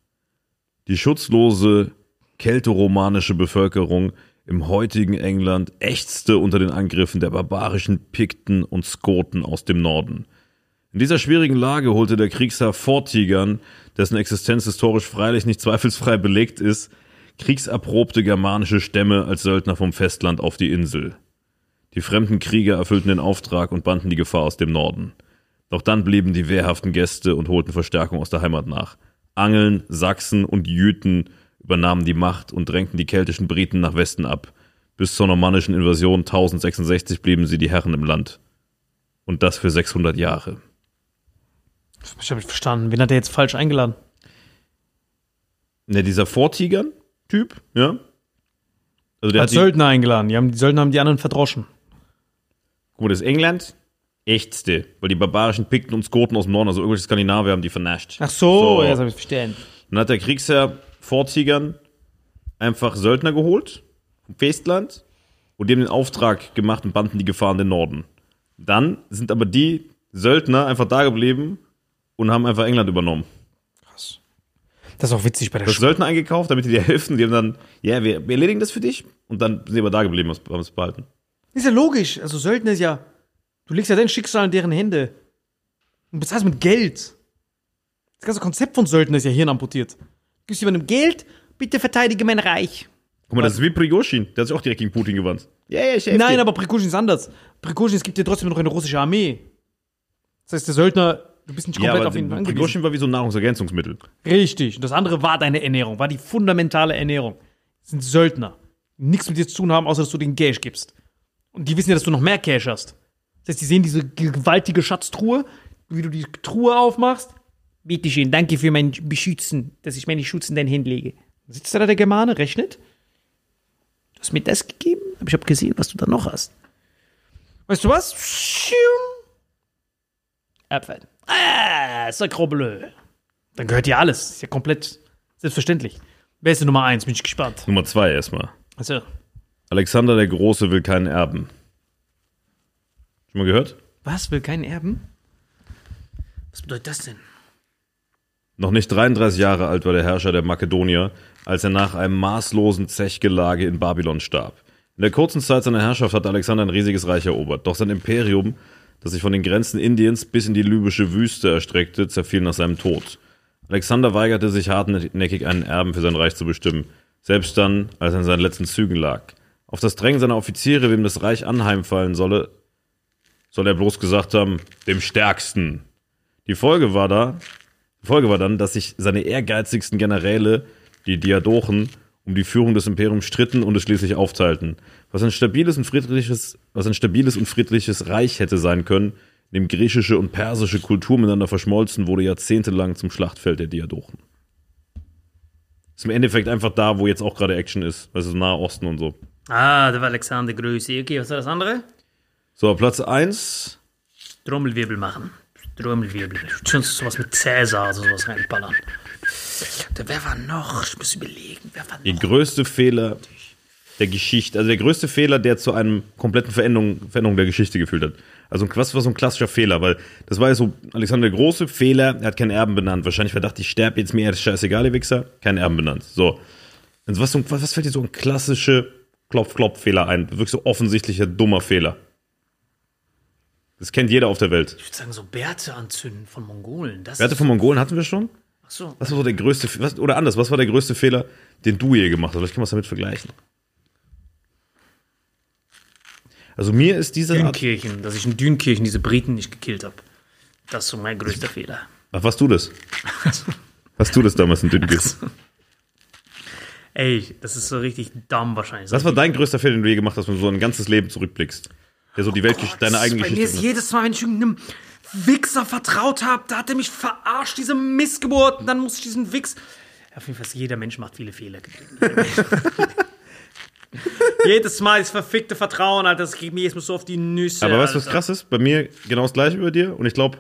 Die schutzlose keltoromanische Bevölkerung im heutigen England ächzte unter den Angriffen der barbarischen Pikten und Skoten aus dem Norden. In dieser schwierigen Lage holte der Kriegsherr Vortigern, dessen Existenz historisch freilich nicht zweifelsfrei belegt ist, kriegserprobte germanische Stämme als Söldner vom Festland auf die Insel. Die fremden Krieger erfüllten den Auftrag und banden die Gefahr aus dem Norden. Doch dann blieben die wehrhaften Gäste und holten Verstärkung aus der Heimat nach. Angeln, Sachsen und Jüten übernahmen die Macht und drängten die keltischen Briten nach Westen ab. Bis zur normannischen Invasion 1066 blieben sie die Herren im Land. Und das für 600 Jahre. Ich habe nicht verstanden. Wen hat er jetzt falsch eingeladen? Ne, dieser Vortigern-Typ, ja? Also der Hat hat die, Söldner eingeladen. Die, haben, die Söldner haben die anderen verdroschen. Guck mal, das England, echtste, weil die barbarischen Pikten und Skoten aus dem Norden, also irgendwelche Skandinavier, haben die vernascht. Ach so, So. jetzt habe ich verstanden. Dann hat der Kriegsherr Vortigern einfach Söldner geholt vom Festland und die haben den Auftrag gemacht und banden die Gefahr in den Norden. Dann sind aber die Söldner einfach da geblieben und haben einfach England übernommen. Das ist auch witzig bei der Das Schule. Söldner eingekauft, damit die dir helfen. Die haben dann, ja, wir, wir erledigen das für dich. Und dann sind die aber da geblieben, haben es behalten. Ist ja logisch. Also Söldner ist ja. Du legst ja dein Schicksal in deren Hände. Und bezahlst mit Geld. Das ganze Konzept von Söldner ist ja hirnamputiert. Du gibst jemandem Geld, bitte verteidige mein Reich. Guck mal, das ist wie Prigozhin. Der hat sich auch direkt gegen Putin gewandt. Ja, ja, ich helfe Nein, dir. aber Prigozhin ist anders. Prigozhin, es gibt ja trotzdem noch eine russische Armee. Das heißt, der Söldner, du bist nicht Ja, komplett aber auf ihn angewiesen. Prigozhin war wie so ein Nahrungsergänzungsmittel. Richtig. Und das andere war deine Ernährung, war die fundamentale Ernährung. Das sind Söldner. Die nichts mit dir zu tun haben, außer dass du den Cash gibst. Und die wissen ja, dass du noch mehr Cash hast. Das heißt, die sehen diese gewaltige Schatztruhe, wie du die Truhe aufmachst. Bitte schön, danke für mein Beschützen, dass ich meine Schutz in dein Hand lege. Sitzt da der Germane, rechnet. Du hast mir das gegeben, aber ich habe gesehen, was du da noch hast. Weißt du was? Abfall. Ah, Sacre bleu. Dann gehört dir alles. Ist ja komplett selbstverständlich. Wer ist die Nummer eins? Bin ich gespannt. Nummer zwei erstmal. Also, Alexander der Große will keinen Erben. Schon mal gehört? was? Will keinen Erben? Was bedeutet das denn? Noch nicht 33 Jahre alt war der Herrscher der Makedonier, als er nach einem maßlosen Zechgelage in Babylon starb. In der kurzen Zeit seiner Herrschaft hat Alexander ein riesiges Reich erobert, doch sein Imperium, das sich von den Grenzen Indiens bis in die libysche Wüste erstreckte, zerfiel nach seinem Tod. Alexander weigerte sich hartnäckig, einen Erben für sein Reich zu bestimmen, selbst dann, als er in seinen letzten Zügen lag. Auf das Drängen seiner Offiziere, wem das Reich anheimfallen solle, soll er bloß gesagt haben, dem Stärksten. Die Folge war da, die Folge war dann, dass sich seine ehrgeizigsten Generäle, die Diadochen, um die Führung des Imperiums stritten und es schließlich aufteilten. Was ein stabiles und friedliches, was ein stabiles und friedliches Reich hätte sein können, in dem griechische und persische Kultur miteinander verschmolzen, wurde jahrzehntelang zum Schlachtfeld der Diadochen. Ist im Endeffekt einfach da, wo jetzt auch gerade Action ist, du, Nahe Osten und so. Ah, der war Alexander Größe. Okay, was war das andere? So, Platz 1, Trommelwirbel machen. Trommelwirbel. Schon sowas mit Cäsar, also sowas reinballern. Wer war noch? Ich muss überlegen. Wer war der noch? größte Fehler der Geschichte, also der größte Fehler, der zu einem kompletten Veränderung, Veränderung der Geschichte geführt hat. Also was war so ein klassischer Fehler, weil das war ja so Alexander der große Fehler, er hat keinen Erben benannt. Wahrscheinlich verdacht, ich sterbe jetzt mir, ist scheißegal, ihr Wichser, keinen Erben benannt. So. Und was, was, was fällt dir so ein klassische Klopf-Klopf-Fehler ein? Wirklich so offensichtlicher, dummer Fehler. Das kennt jeder auf der Welt. Ich würde sagen, so Bärte anzünden von Mongolen. Das Werte von Mongolen hatten wir schon? Ach so. Was war so der größte, was, oder anders, was war der größte Fehler, den du je gemacht hast? Vielleicht können wir es damit vergleichen. Also mir ist diese Art, Dünkirchen, dass ich in Dünkirchen diese Briten nicht gekillt habe. Das ist so mein größter Fehler. Ach, warst du das? Hast du das damals in Dünkirchen? Ey, das ist so richtig dumm wahrscheinlich. Was war dein größter Fehler, den du je gemacht hast, wenn du so ein ganzes Leben zurückblickst? Der so die Weltgeschichte, deine eigene Bei mir ist Geschichte. jedes Mal, wenn ich irgendeinem Wichser vertraut habe, da hat er mich verarscht, diese Missgeburt, und dann muss ich diesen Wichs. Auf jeden Fall, jeder Mensch macht viele Fehler. jedes Mal das verfickte Vertrauen, Alter, das geht mir jetzt so auf die Nüsse. Aber weißt du, was krass ist? Bei mir genau das gleiche über dir. Und ich glaube,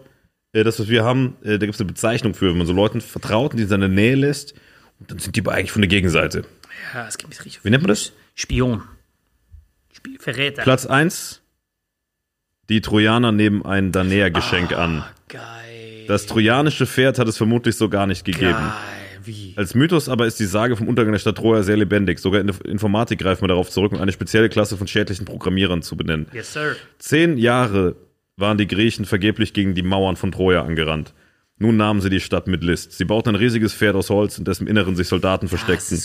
das, was wir haben, äh, da gibt es eine Bezeichnung für, wenn man so Leuten vertraut und die in seine Nähe lässt. Und dann sind die aber eigentlich von der Gegenseite. Ja, das geht mir richtig. Wie nennt man das? Spion. Sp Verräter. Platz 1. Die Trojaner nehmen ein Danäer-Geschenk an. Geil. Das trojanische Pferd hat es vermutlich so gar nicht gegeben. Geil. Wie? Als Mythos aber ist die Sage vom Untergang der Stadt Troja sehr lebendig. Sogar in der Informatik greift man darauf zurück, um eine spezielle Klasse von schädlichen Programmierern zu benennen. Yes, sir. Zehn Jahre waren die Griechen vergeblich gegen die Mauern von Troja angerannt. Nun nahmen sie die Stadt mit List. Sie bauten ein riesiges Pferd aus Holz, in dessen Inneren sich Soldaten versteckten,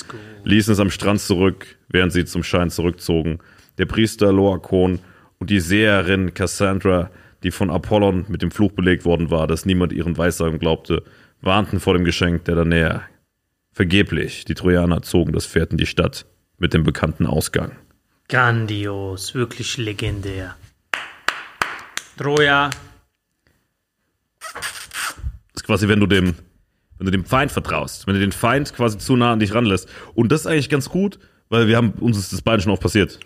ließen es am Strand zurück, während sie zum Schein zurückzogen. Der Priester Loakon und die Seherin Cassandra, die von Apollon mit dem Fluch belegt worden war, dass niemand ihren Weissagen glaubte, warnten vor dem Geschenk, der da näher. Vergeblich, die Trojaner zogen das Pferd in die Stadt mit dem bekannten Ausgang. Grandios, wirklich legendär. Troja. Das ist quasi, wenn du dem, wenn du dem Feind vertraust, wenn du den Feind quasi zu nah an dich ranlässt. Und das ist eigentlich ganz gut, weil wir haben, uns ist das beiden schon oft passiert.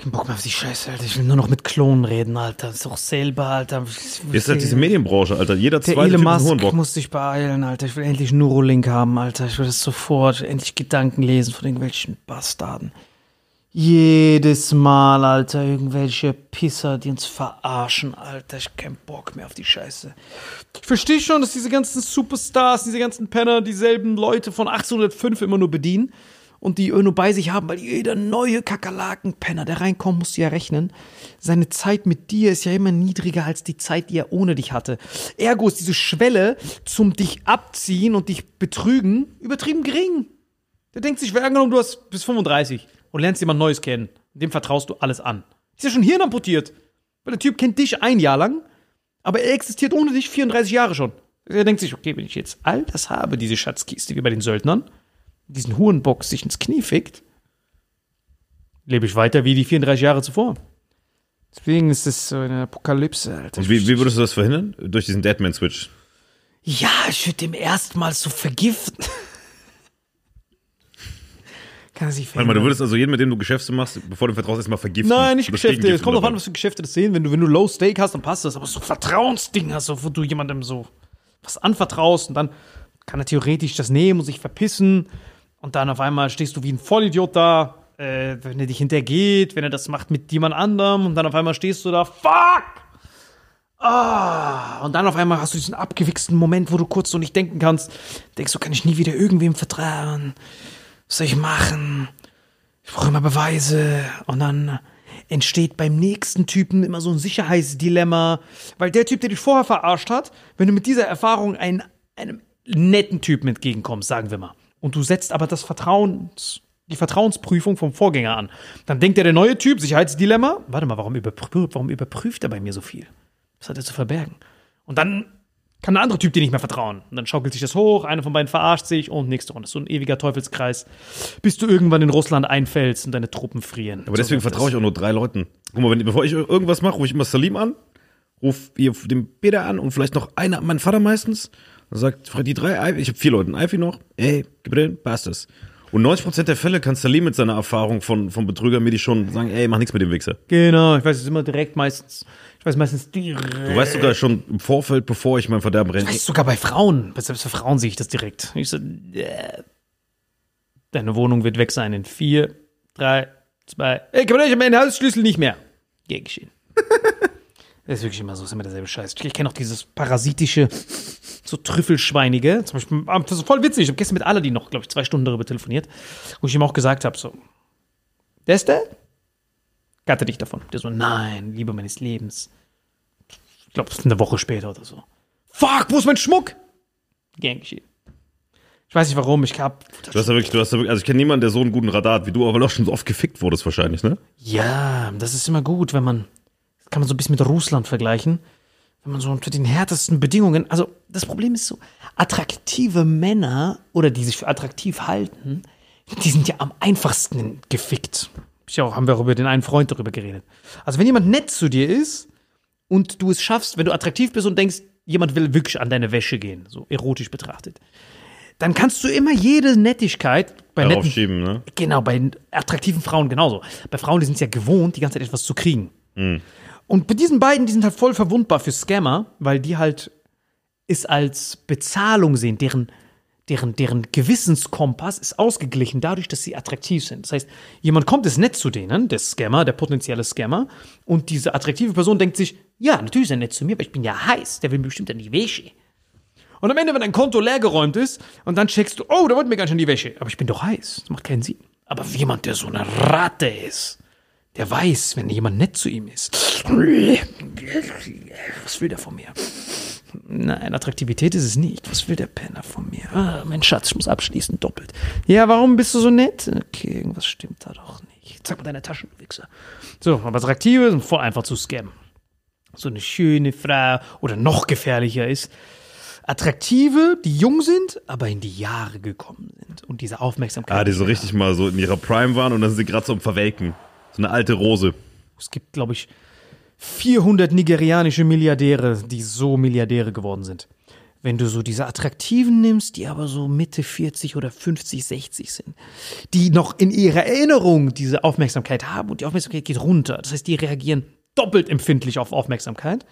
Kein Bock mehr auf die Scheiße, Alter. Ich will nur noch mit Klonen reden, Alter. Das ist auch selber, Alter. Ist halt diese Medienbranche, Alter. Jeder Der zweite Elon Musk muss sich beeilen, Alter. Ich will endlich Neuralink haben, Alter. Ich will das sofort. Endlich Gedanken lesen von irgendwelchen Bastarden. Jedes Mal, Alter, irgendwelche Pisser, die uns verarschen, Alter. Ich hab keinen Bock mehr auf die Scheiße. Ich verstehe schon, dass diese ganzen Superstars, diese ganzen Penner dieselben Leute von 1805 immer nur bedienen und die nur bei sich haben, weil jeder neue Kakerlakenpenner, der reinkommt, musst du ja rechnen. Seine Zeit mit dir ist ja immer niedriger als die Zeit, die er ohne dich hatte. Ergo ist diese Schwelle zum dich abziehen und dich betrügen übertrieben gering. Der denkt sich, wer angenommen, du hast bis 35 und lernst jemand Neues kennen. Dem vertraust du alles an. Ist ja schon Hirn amputiert. Weil der Typ kennt dich ein Jahr lang, aber er existiert ohne dich 34 Jahre schon. Er denkt sich, okay, wenn ich jetzt all das habe, diese Schatzkiste wie bei den Söldnern, diesen Hurenbock sich ins Knie fickt, lebe ich weiter wie die 34 Jahre zuvor. Deswegen ist es so eine Apokalypse, Alter. Und wie, wie würdest du das verhindern? Durch diesen Deadman-Switch. Ja, ich würde dem erstmals so vergiften. Kann er sich Warte mal, du würdest also jeden, mit dem du Geschäfte machst, bevor du vertraust, erstmal vergiften. Nein, nicht Geschäfte. Es kommt drauf oder an, was für Geschäfte das sehen. Wenn du, wenn du Low Stake hast, dann passt das. Aber so Vertrauensding hast, so, wo du jemandem so was anvertraust und dann kann er theoretisch das nehmen und sich verpissen. Und dann auf einmal stehst du wie ein Vollidiot da, äh, wenn er dich hintergeht, wenn er das macht mit jemand anderem und dann auf einmal stehst du da, fuck! Ah, und dann auf einmal hast du diesen abgewichsten Moment, wo du kurz so nicht denken kannst. Denkst du, kann ich nie wieder irgendwem vertrauen? Was soll ich machen? Ich brauche immer Beweise. Und dann entsteht beim nächsten Typen immer so ein Sicherheitsdilemma. Weil der Typ, der dich vorher verarscht hat, wenn du mit dieser Erfahrung ein, einem netten Typen entgegenkommst, sagen wir mal, und du setzt aber das Vertrauens, die Vertrauensprüfung vom Vorgänger an, dann denkt der, der neue Typ, Sicherheitsdilemma, warte mal, warum überprüft, warum überprüft er bei mir so viel? Was hat er zu verbergen? Und dann kann der andere Typ dir nicht mehr vertrauen. Und dann schaukelt sich das hoch, einer von beiden verarscht sich und nächste Runde. So ein ewiger Teufelskreis, bis du irgendwann in Russland einfällst und deine Truppen frieren. Aber deswegen vertraue ich auch nur drei Leuten. Guck mal, wenn, bevor ich irgendwas mache, rufe ich immer Salim an, rufe den Peter an und vielleicht noch einer, mein Vater meistens. Dann sagt die drei, ich habe vier Leute, Eifi noch, ey, gib den, passt es. Und 90% der Fälle kann Salim mit seiner Erfahrung von, von Betrüger mir die schon sagen, ey, mach nichts mit dem Wichser. Genau, ich weiß es immer direkt meistens. Ich weiß meistens direkt. Du weißt sogar schon im Vorfeld, bevor ich mein Verderben renne. Ich weiß sogar bei Frauen. Selbst für Frauen sehe ich das direkt. Ich so, äh, deine Wohnung wird weg sein in vier, drei, zwei. Ey, kann man nicht, mein Hausschlüssel nicht mehr. Geh geschehen. das ist wirklich immer so, ist immer derselbe Scheiß. Ich kenne auch dieses parasitische, so Trüffelschweinige. Zum Beispiel, ah, das ist voll witzig. Ich habe gestern mit Aladdin noch, glaube ich, zwei Stunden darüber telefoniert, wo ich ihm auch gesagt habe, so, der ist der? Gatte dich davon. Der so, nein, Liebe meines Lebens. Ich glaube, eine Woche später oder so. Fuck, wo ist mein Schmuck? Geschehen. Ich weiß nicht warum, ich hab. Du hast ja wirklich, du hast ja wirklich, also ich kenne niemanden, der so einen guten Radar hat wie du, aber auch schon so oft gefickt wurdest wahrscheinlich, ne? Ja, das ist immer gut, wenn man. Kann man so ein bisschen mit Russland vergleichen. Wenn man so unter den härtesten Bedingungen. Also, das Problem ist so, attraktive Männer oder die sich für attraktiv halten, die sind ja am einfachsten gefickt. Ich auch, haben wir auch über den einen Freund darüber geredet. Also, wenn jemand nett zu dir ist und du es schaffst, wenn du attraktiv bist und denkst, jemand will wirklich an deine Wäsche gehen, so erotisch betrachtet, dann kannst du immer jede Nettigkeit bei netten, schieben, ne? Genau, bei attraktiven Frauen genauso. Bei Frauen, die sind es ja gewohnt, die ganze Zeit etwas zu kriegen. Und bei diesen beiden, die sind halt voll verwundbar für Scammer, weil die halt es als Bezahlung sehen, deren, deren, deren Gewissenskompass ist ausgeglichen dadurch, dass sie attraktiv sind. Das heißt, jemand kommt es nett zu denen, der Scammer, der potenzielle Scammer, und diese attraktive Person denkt sich, ja, natürlich ist er nett zu mir, aber ich bin ja heiß, der will mir bestimmt an die Wäsche. Und am Ende, wenn dein Konto leergeräumt ist und dann checkst du, oh, da wollte mir ganz schön die Wäsche. Aber ich bin doch heiß. Das macht keinen Sinn. Aber jemand, der so eine Ratte ist, Der weiß, wenn jemand nett zu ihm ist. Was will der von mir? Nein, Attraktivität ist es nicht. Was will der Penner von mir? Ah, mein Schatz, ich muss abschließen, doppelt. Ja, warum bist du so nett? Okay, irgendwas stimmt da doch nicht. Zeig mal deine Taschen, du Wichser. So, aber Attraktive sind voll einfach zu scammen. So eine schöne Frau oder noch gefährlicher ist, Attraktive, die jung sind, aber in die Jahre gekommen sind und diese Aufmerksamkeit. Ah, die so richtig mal so in ihrer Prime waren und dann sind sie gerade so am Verwelken. Eine alte Rose. Es gibt, glaube ich, 400 nigerianische Milliardäre, die so Milliardäre geworden sind. Wenn du so diese Attraktiven nimmst, die aber so Mitte 40 oder 50, 60 sind, die noch in ihrer Erinnerung diese Aufmerksamkeit haben und die Aufmerksamkeit geht runter. Das heißt, die reagieren doppelt empfindlich auf Aufmerksamkeit.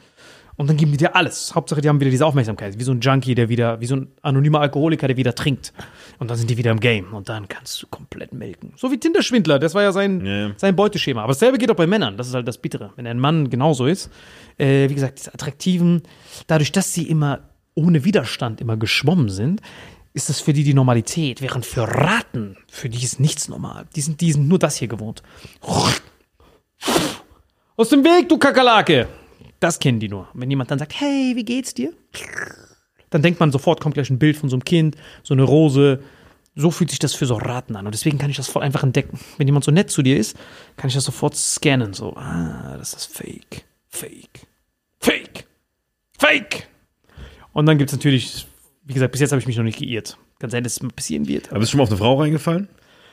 Und dann geben die dir alles. Hauptsache, die haben wieder diese Aufmerksamkeit. Wie so ein Junkie, der wieder, wie so ein anonymer Alkoholiker, der wieder trinkt. Und dann sind die wieder im Game. Und dann kannst du komplett melken. So wie Tinder-Schwindler. Das war ja sein, ja. sein Beuteschema. Aber dasselbe geht auch bei Männern. Das ist halt das Bittere. Wenn ein Mann genauso ist. Äh, wie gesagt, diese Attraktiven, dadurch, dass sie immer ohne Widerstand immer geschwommen sind, ist das für die die Normalität. Während für Ratten, für die ist nichts normal. Die sind, die sind nur das hier gewohnt. Aus dem Weg, du Kakerlake! Das kennen die nur. Wenn jemand dann sagt, hey, wie geht's dir? Dann denkt man sofort, kommt gleich ein Bild von so einem Kind, so eine Rose. So fühlt sich das für so Raten an. Und deswegen kann ich das voll einfach entdecken. Wenn jemand so nett zu dir ist, kann ich das sofort scannen. So, ah, das ist Fake. Fake. Fake. Fake. Und dann gibt's natürlich, wie gesagt, bis jetzt habe ich mich noch nicht geirrt. Kann sein, dass es passieren wird. Aber bist du schon mal auf eine Frau reingefallen?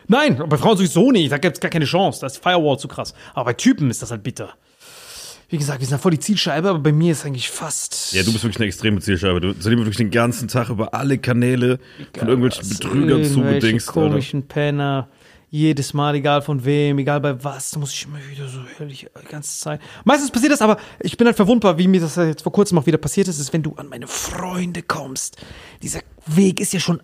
Nein, bei Frauen sowieso nicht. Da gibt's gar keine Chance. Da ist Firewall zu krass. Aber bei Typen ist das halt bitter. Wie gesagt, wir sind ja voll die Zielscheibe, aber bei mir ist eigentlich fast. Ja, du bist wirklich eine extreme Zielscheibe. Du du wirklich den ganzen Tag über alle Kanäle von irgendwelchen Betrügern Irgendwelche zubedingst. Alter. komischen Penner. Jedes Mal, egal von wem, egal bei was, da muss ich immer wieder so ehrlich die ganze Zeit. Meistens passiert das, aber ich bin halt verwundbar, wie mir das jetzt vor kurzem auch wieder passiert ist, ist, wenn du an meine Freunde kommst. Dieser Weg ist ja schon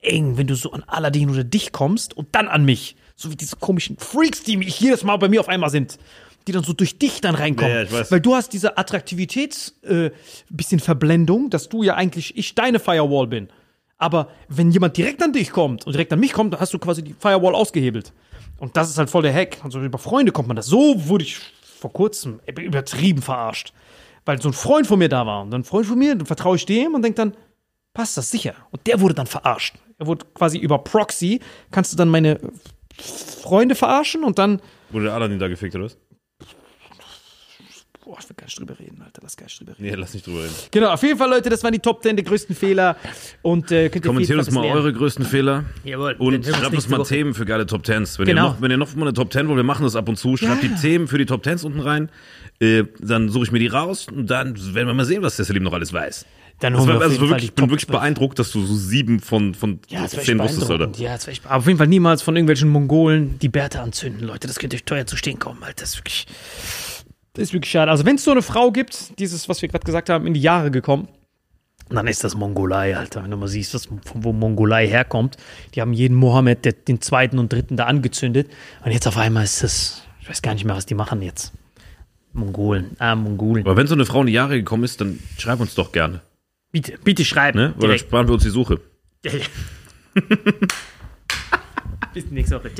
eng, wenn du so an Aladdin oder dich kommst und dann an mich. So wie diese komischen Freaks, die mich jedes Mal bei mir auf einmal sind. Die dann so durch dich dann reinkommen. Ja, ja. Weil du hast diese Attraktivitäts, äh, bisschen Verblendung, dass du ja eigentlich ich deine Firewall bin. Aber wenn jemand direkt an dich kommt und direkt an mich kommt, dann hast du quasi die Firewall ausgehebelt. Und das ist halt voll der Hack. Also über Freunde kommt man das. So wurde ich vor kurzem übertrieben verarscht. Weil so ein Freund von mir da war. Und dann ein Freund von mir, dann vertraue ich dem und denke dann, passt das sicher. Und der wurde dann verarscht. Er wurde quasi über Proxy, kannst du dann meine Freunde verarschen und dann, Wurde der Aladdin da gefickt, oder was? Boah, ich will gar nicht drüber reden, Alter, lass gar nicht drüber reden. Nee, lass nicht drüber reden. Genau, auf jeden Fall, Leute, das waren die Top 10 der größten Fehler. Und äh, könnt ihr Kommentiert uns mal was eure größten Fehler. Jawohl, Und schreibt uns mal Woche. Themen für geile Top Tens. Wenn, Genau. ihr noch, wenn ihr noch mal eine Top Ten wollt, wir machen das ab und zu, schreibt die Themen für die Top Tens unten rein. Äh, dann suche ich mir die raus und dann werden wir mal sehen, was der Selim noch alles weiß. Dann Das holen wir war, auf also wirklich, ich bin Top wirklich 12. beeindruckt, dass du so sieben von, von Ja, zehn wusstest, Alter. beeindruckend. Ja, das war echt, aber auf jeden Fall niemals von irgendwelchen Mongolen die Bärte anzünden, Leute. Das könnte euch teuer zu stehen kommen, Alter. Das ist wirklich, das ist wirklich schade. Also, wenn es so eine Frau gibt, dieses, was wir gerade gesagt haben, in die Jahre gekommen, dann ist das Mongolei, Alter. Wenn du mal siehst, was, von wo Mongolei herkommt. Die haben jeden Mohammed, der, den zweiten und dritten da angezündet. Und jetzt auf einmal ist das, ich weiß gar nicht mehr, was die machen jetzt. Mongolen, ah, Mongolen. Aber wenn so eine Frau in die Jahre gekommen ist, dann schreib uns doch gerne. Bitte, bitte schreiben. Ne? Oder Direkt. sparen wir uns die Suche. Bis nächste Woche.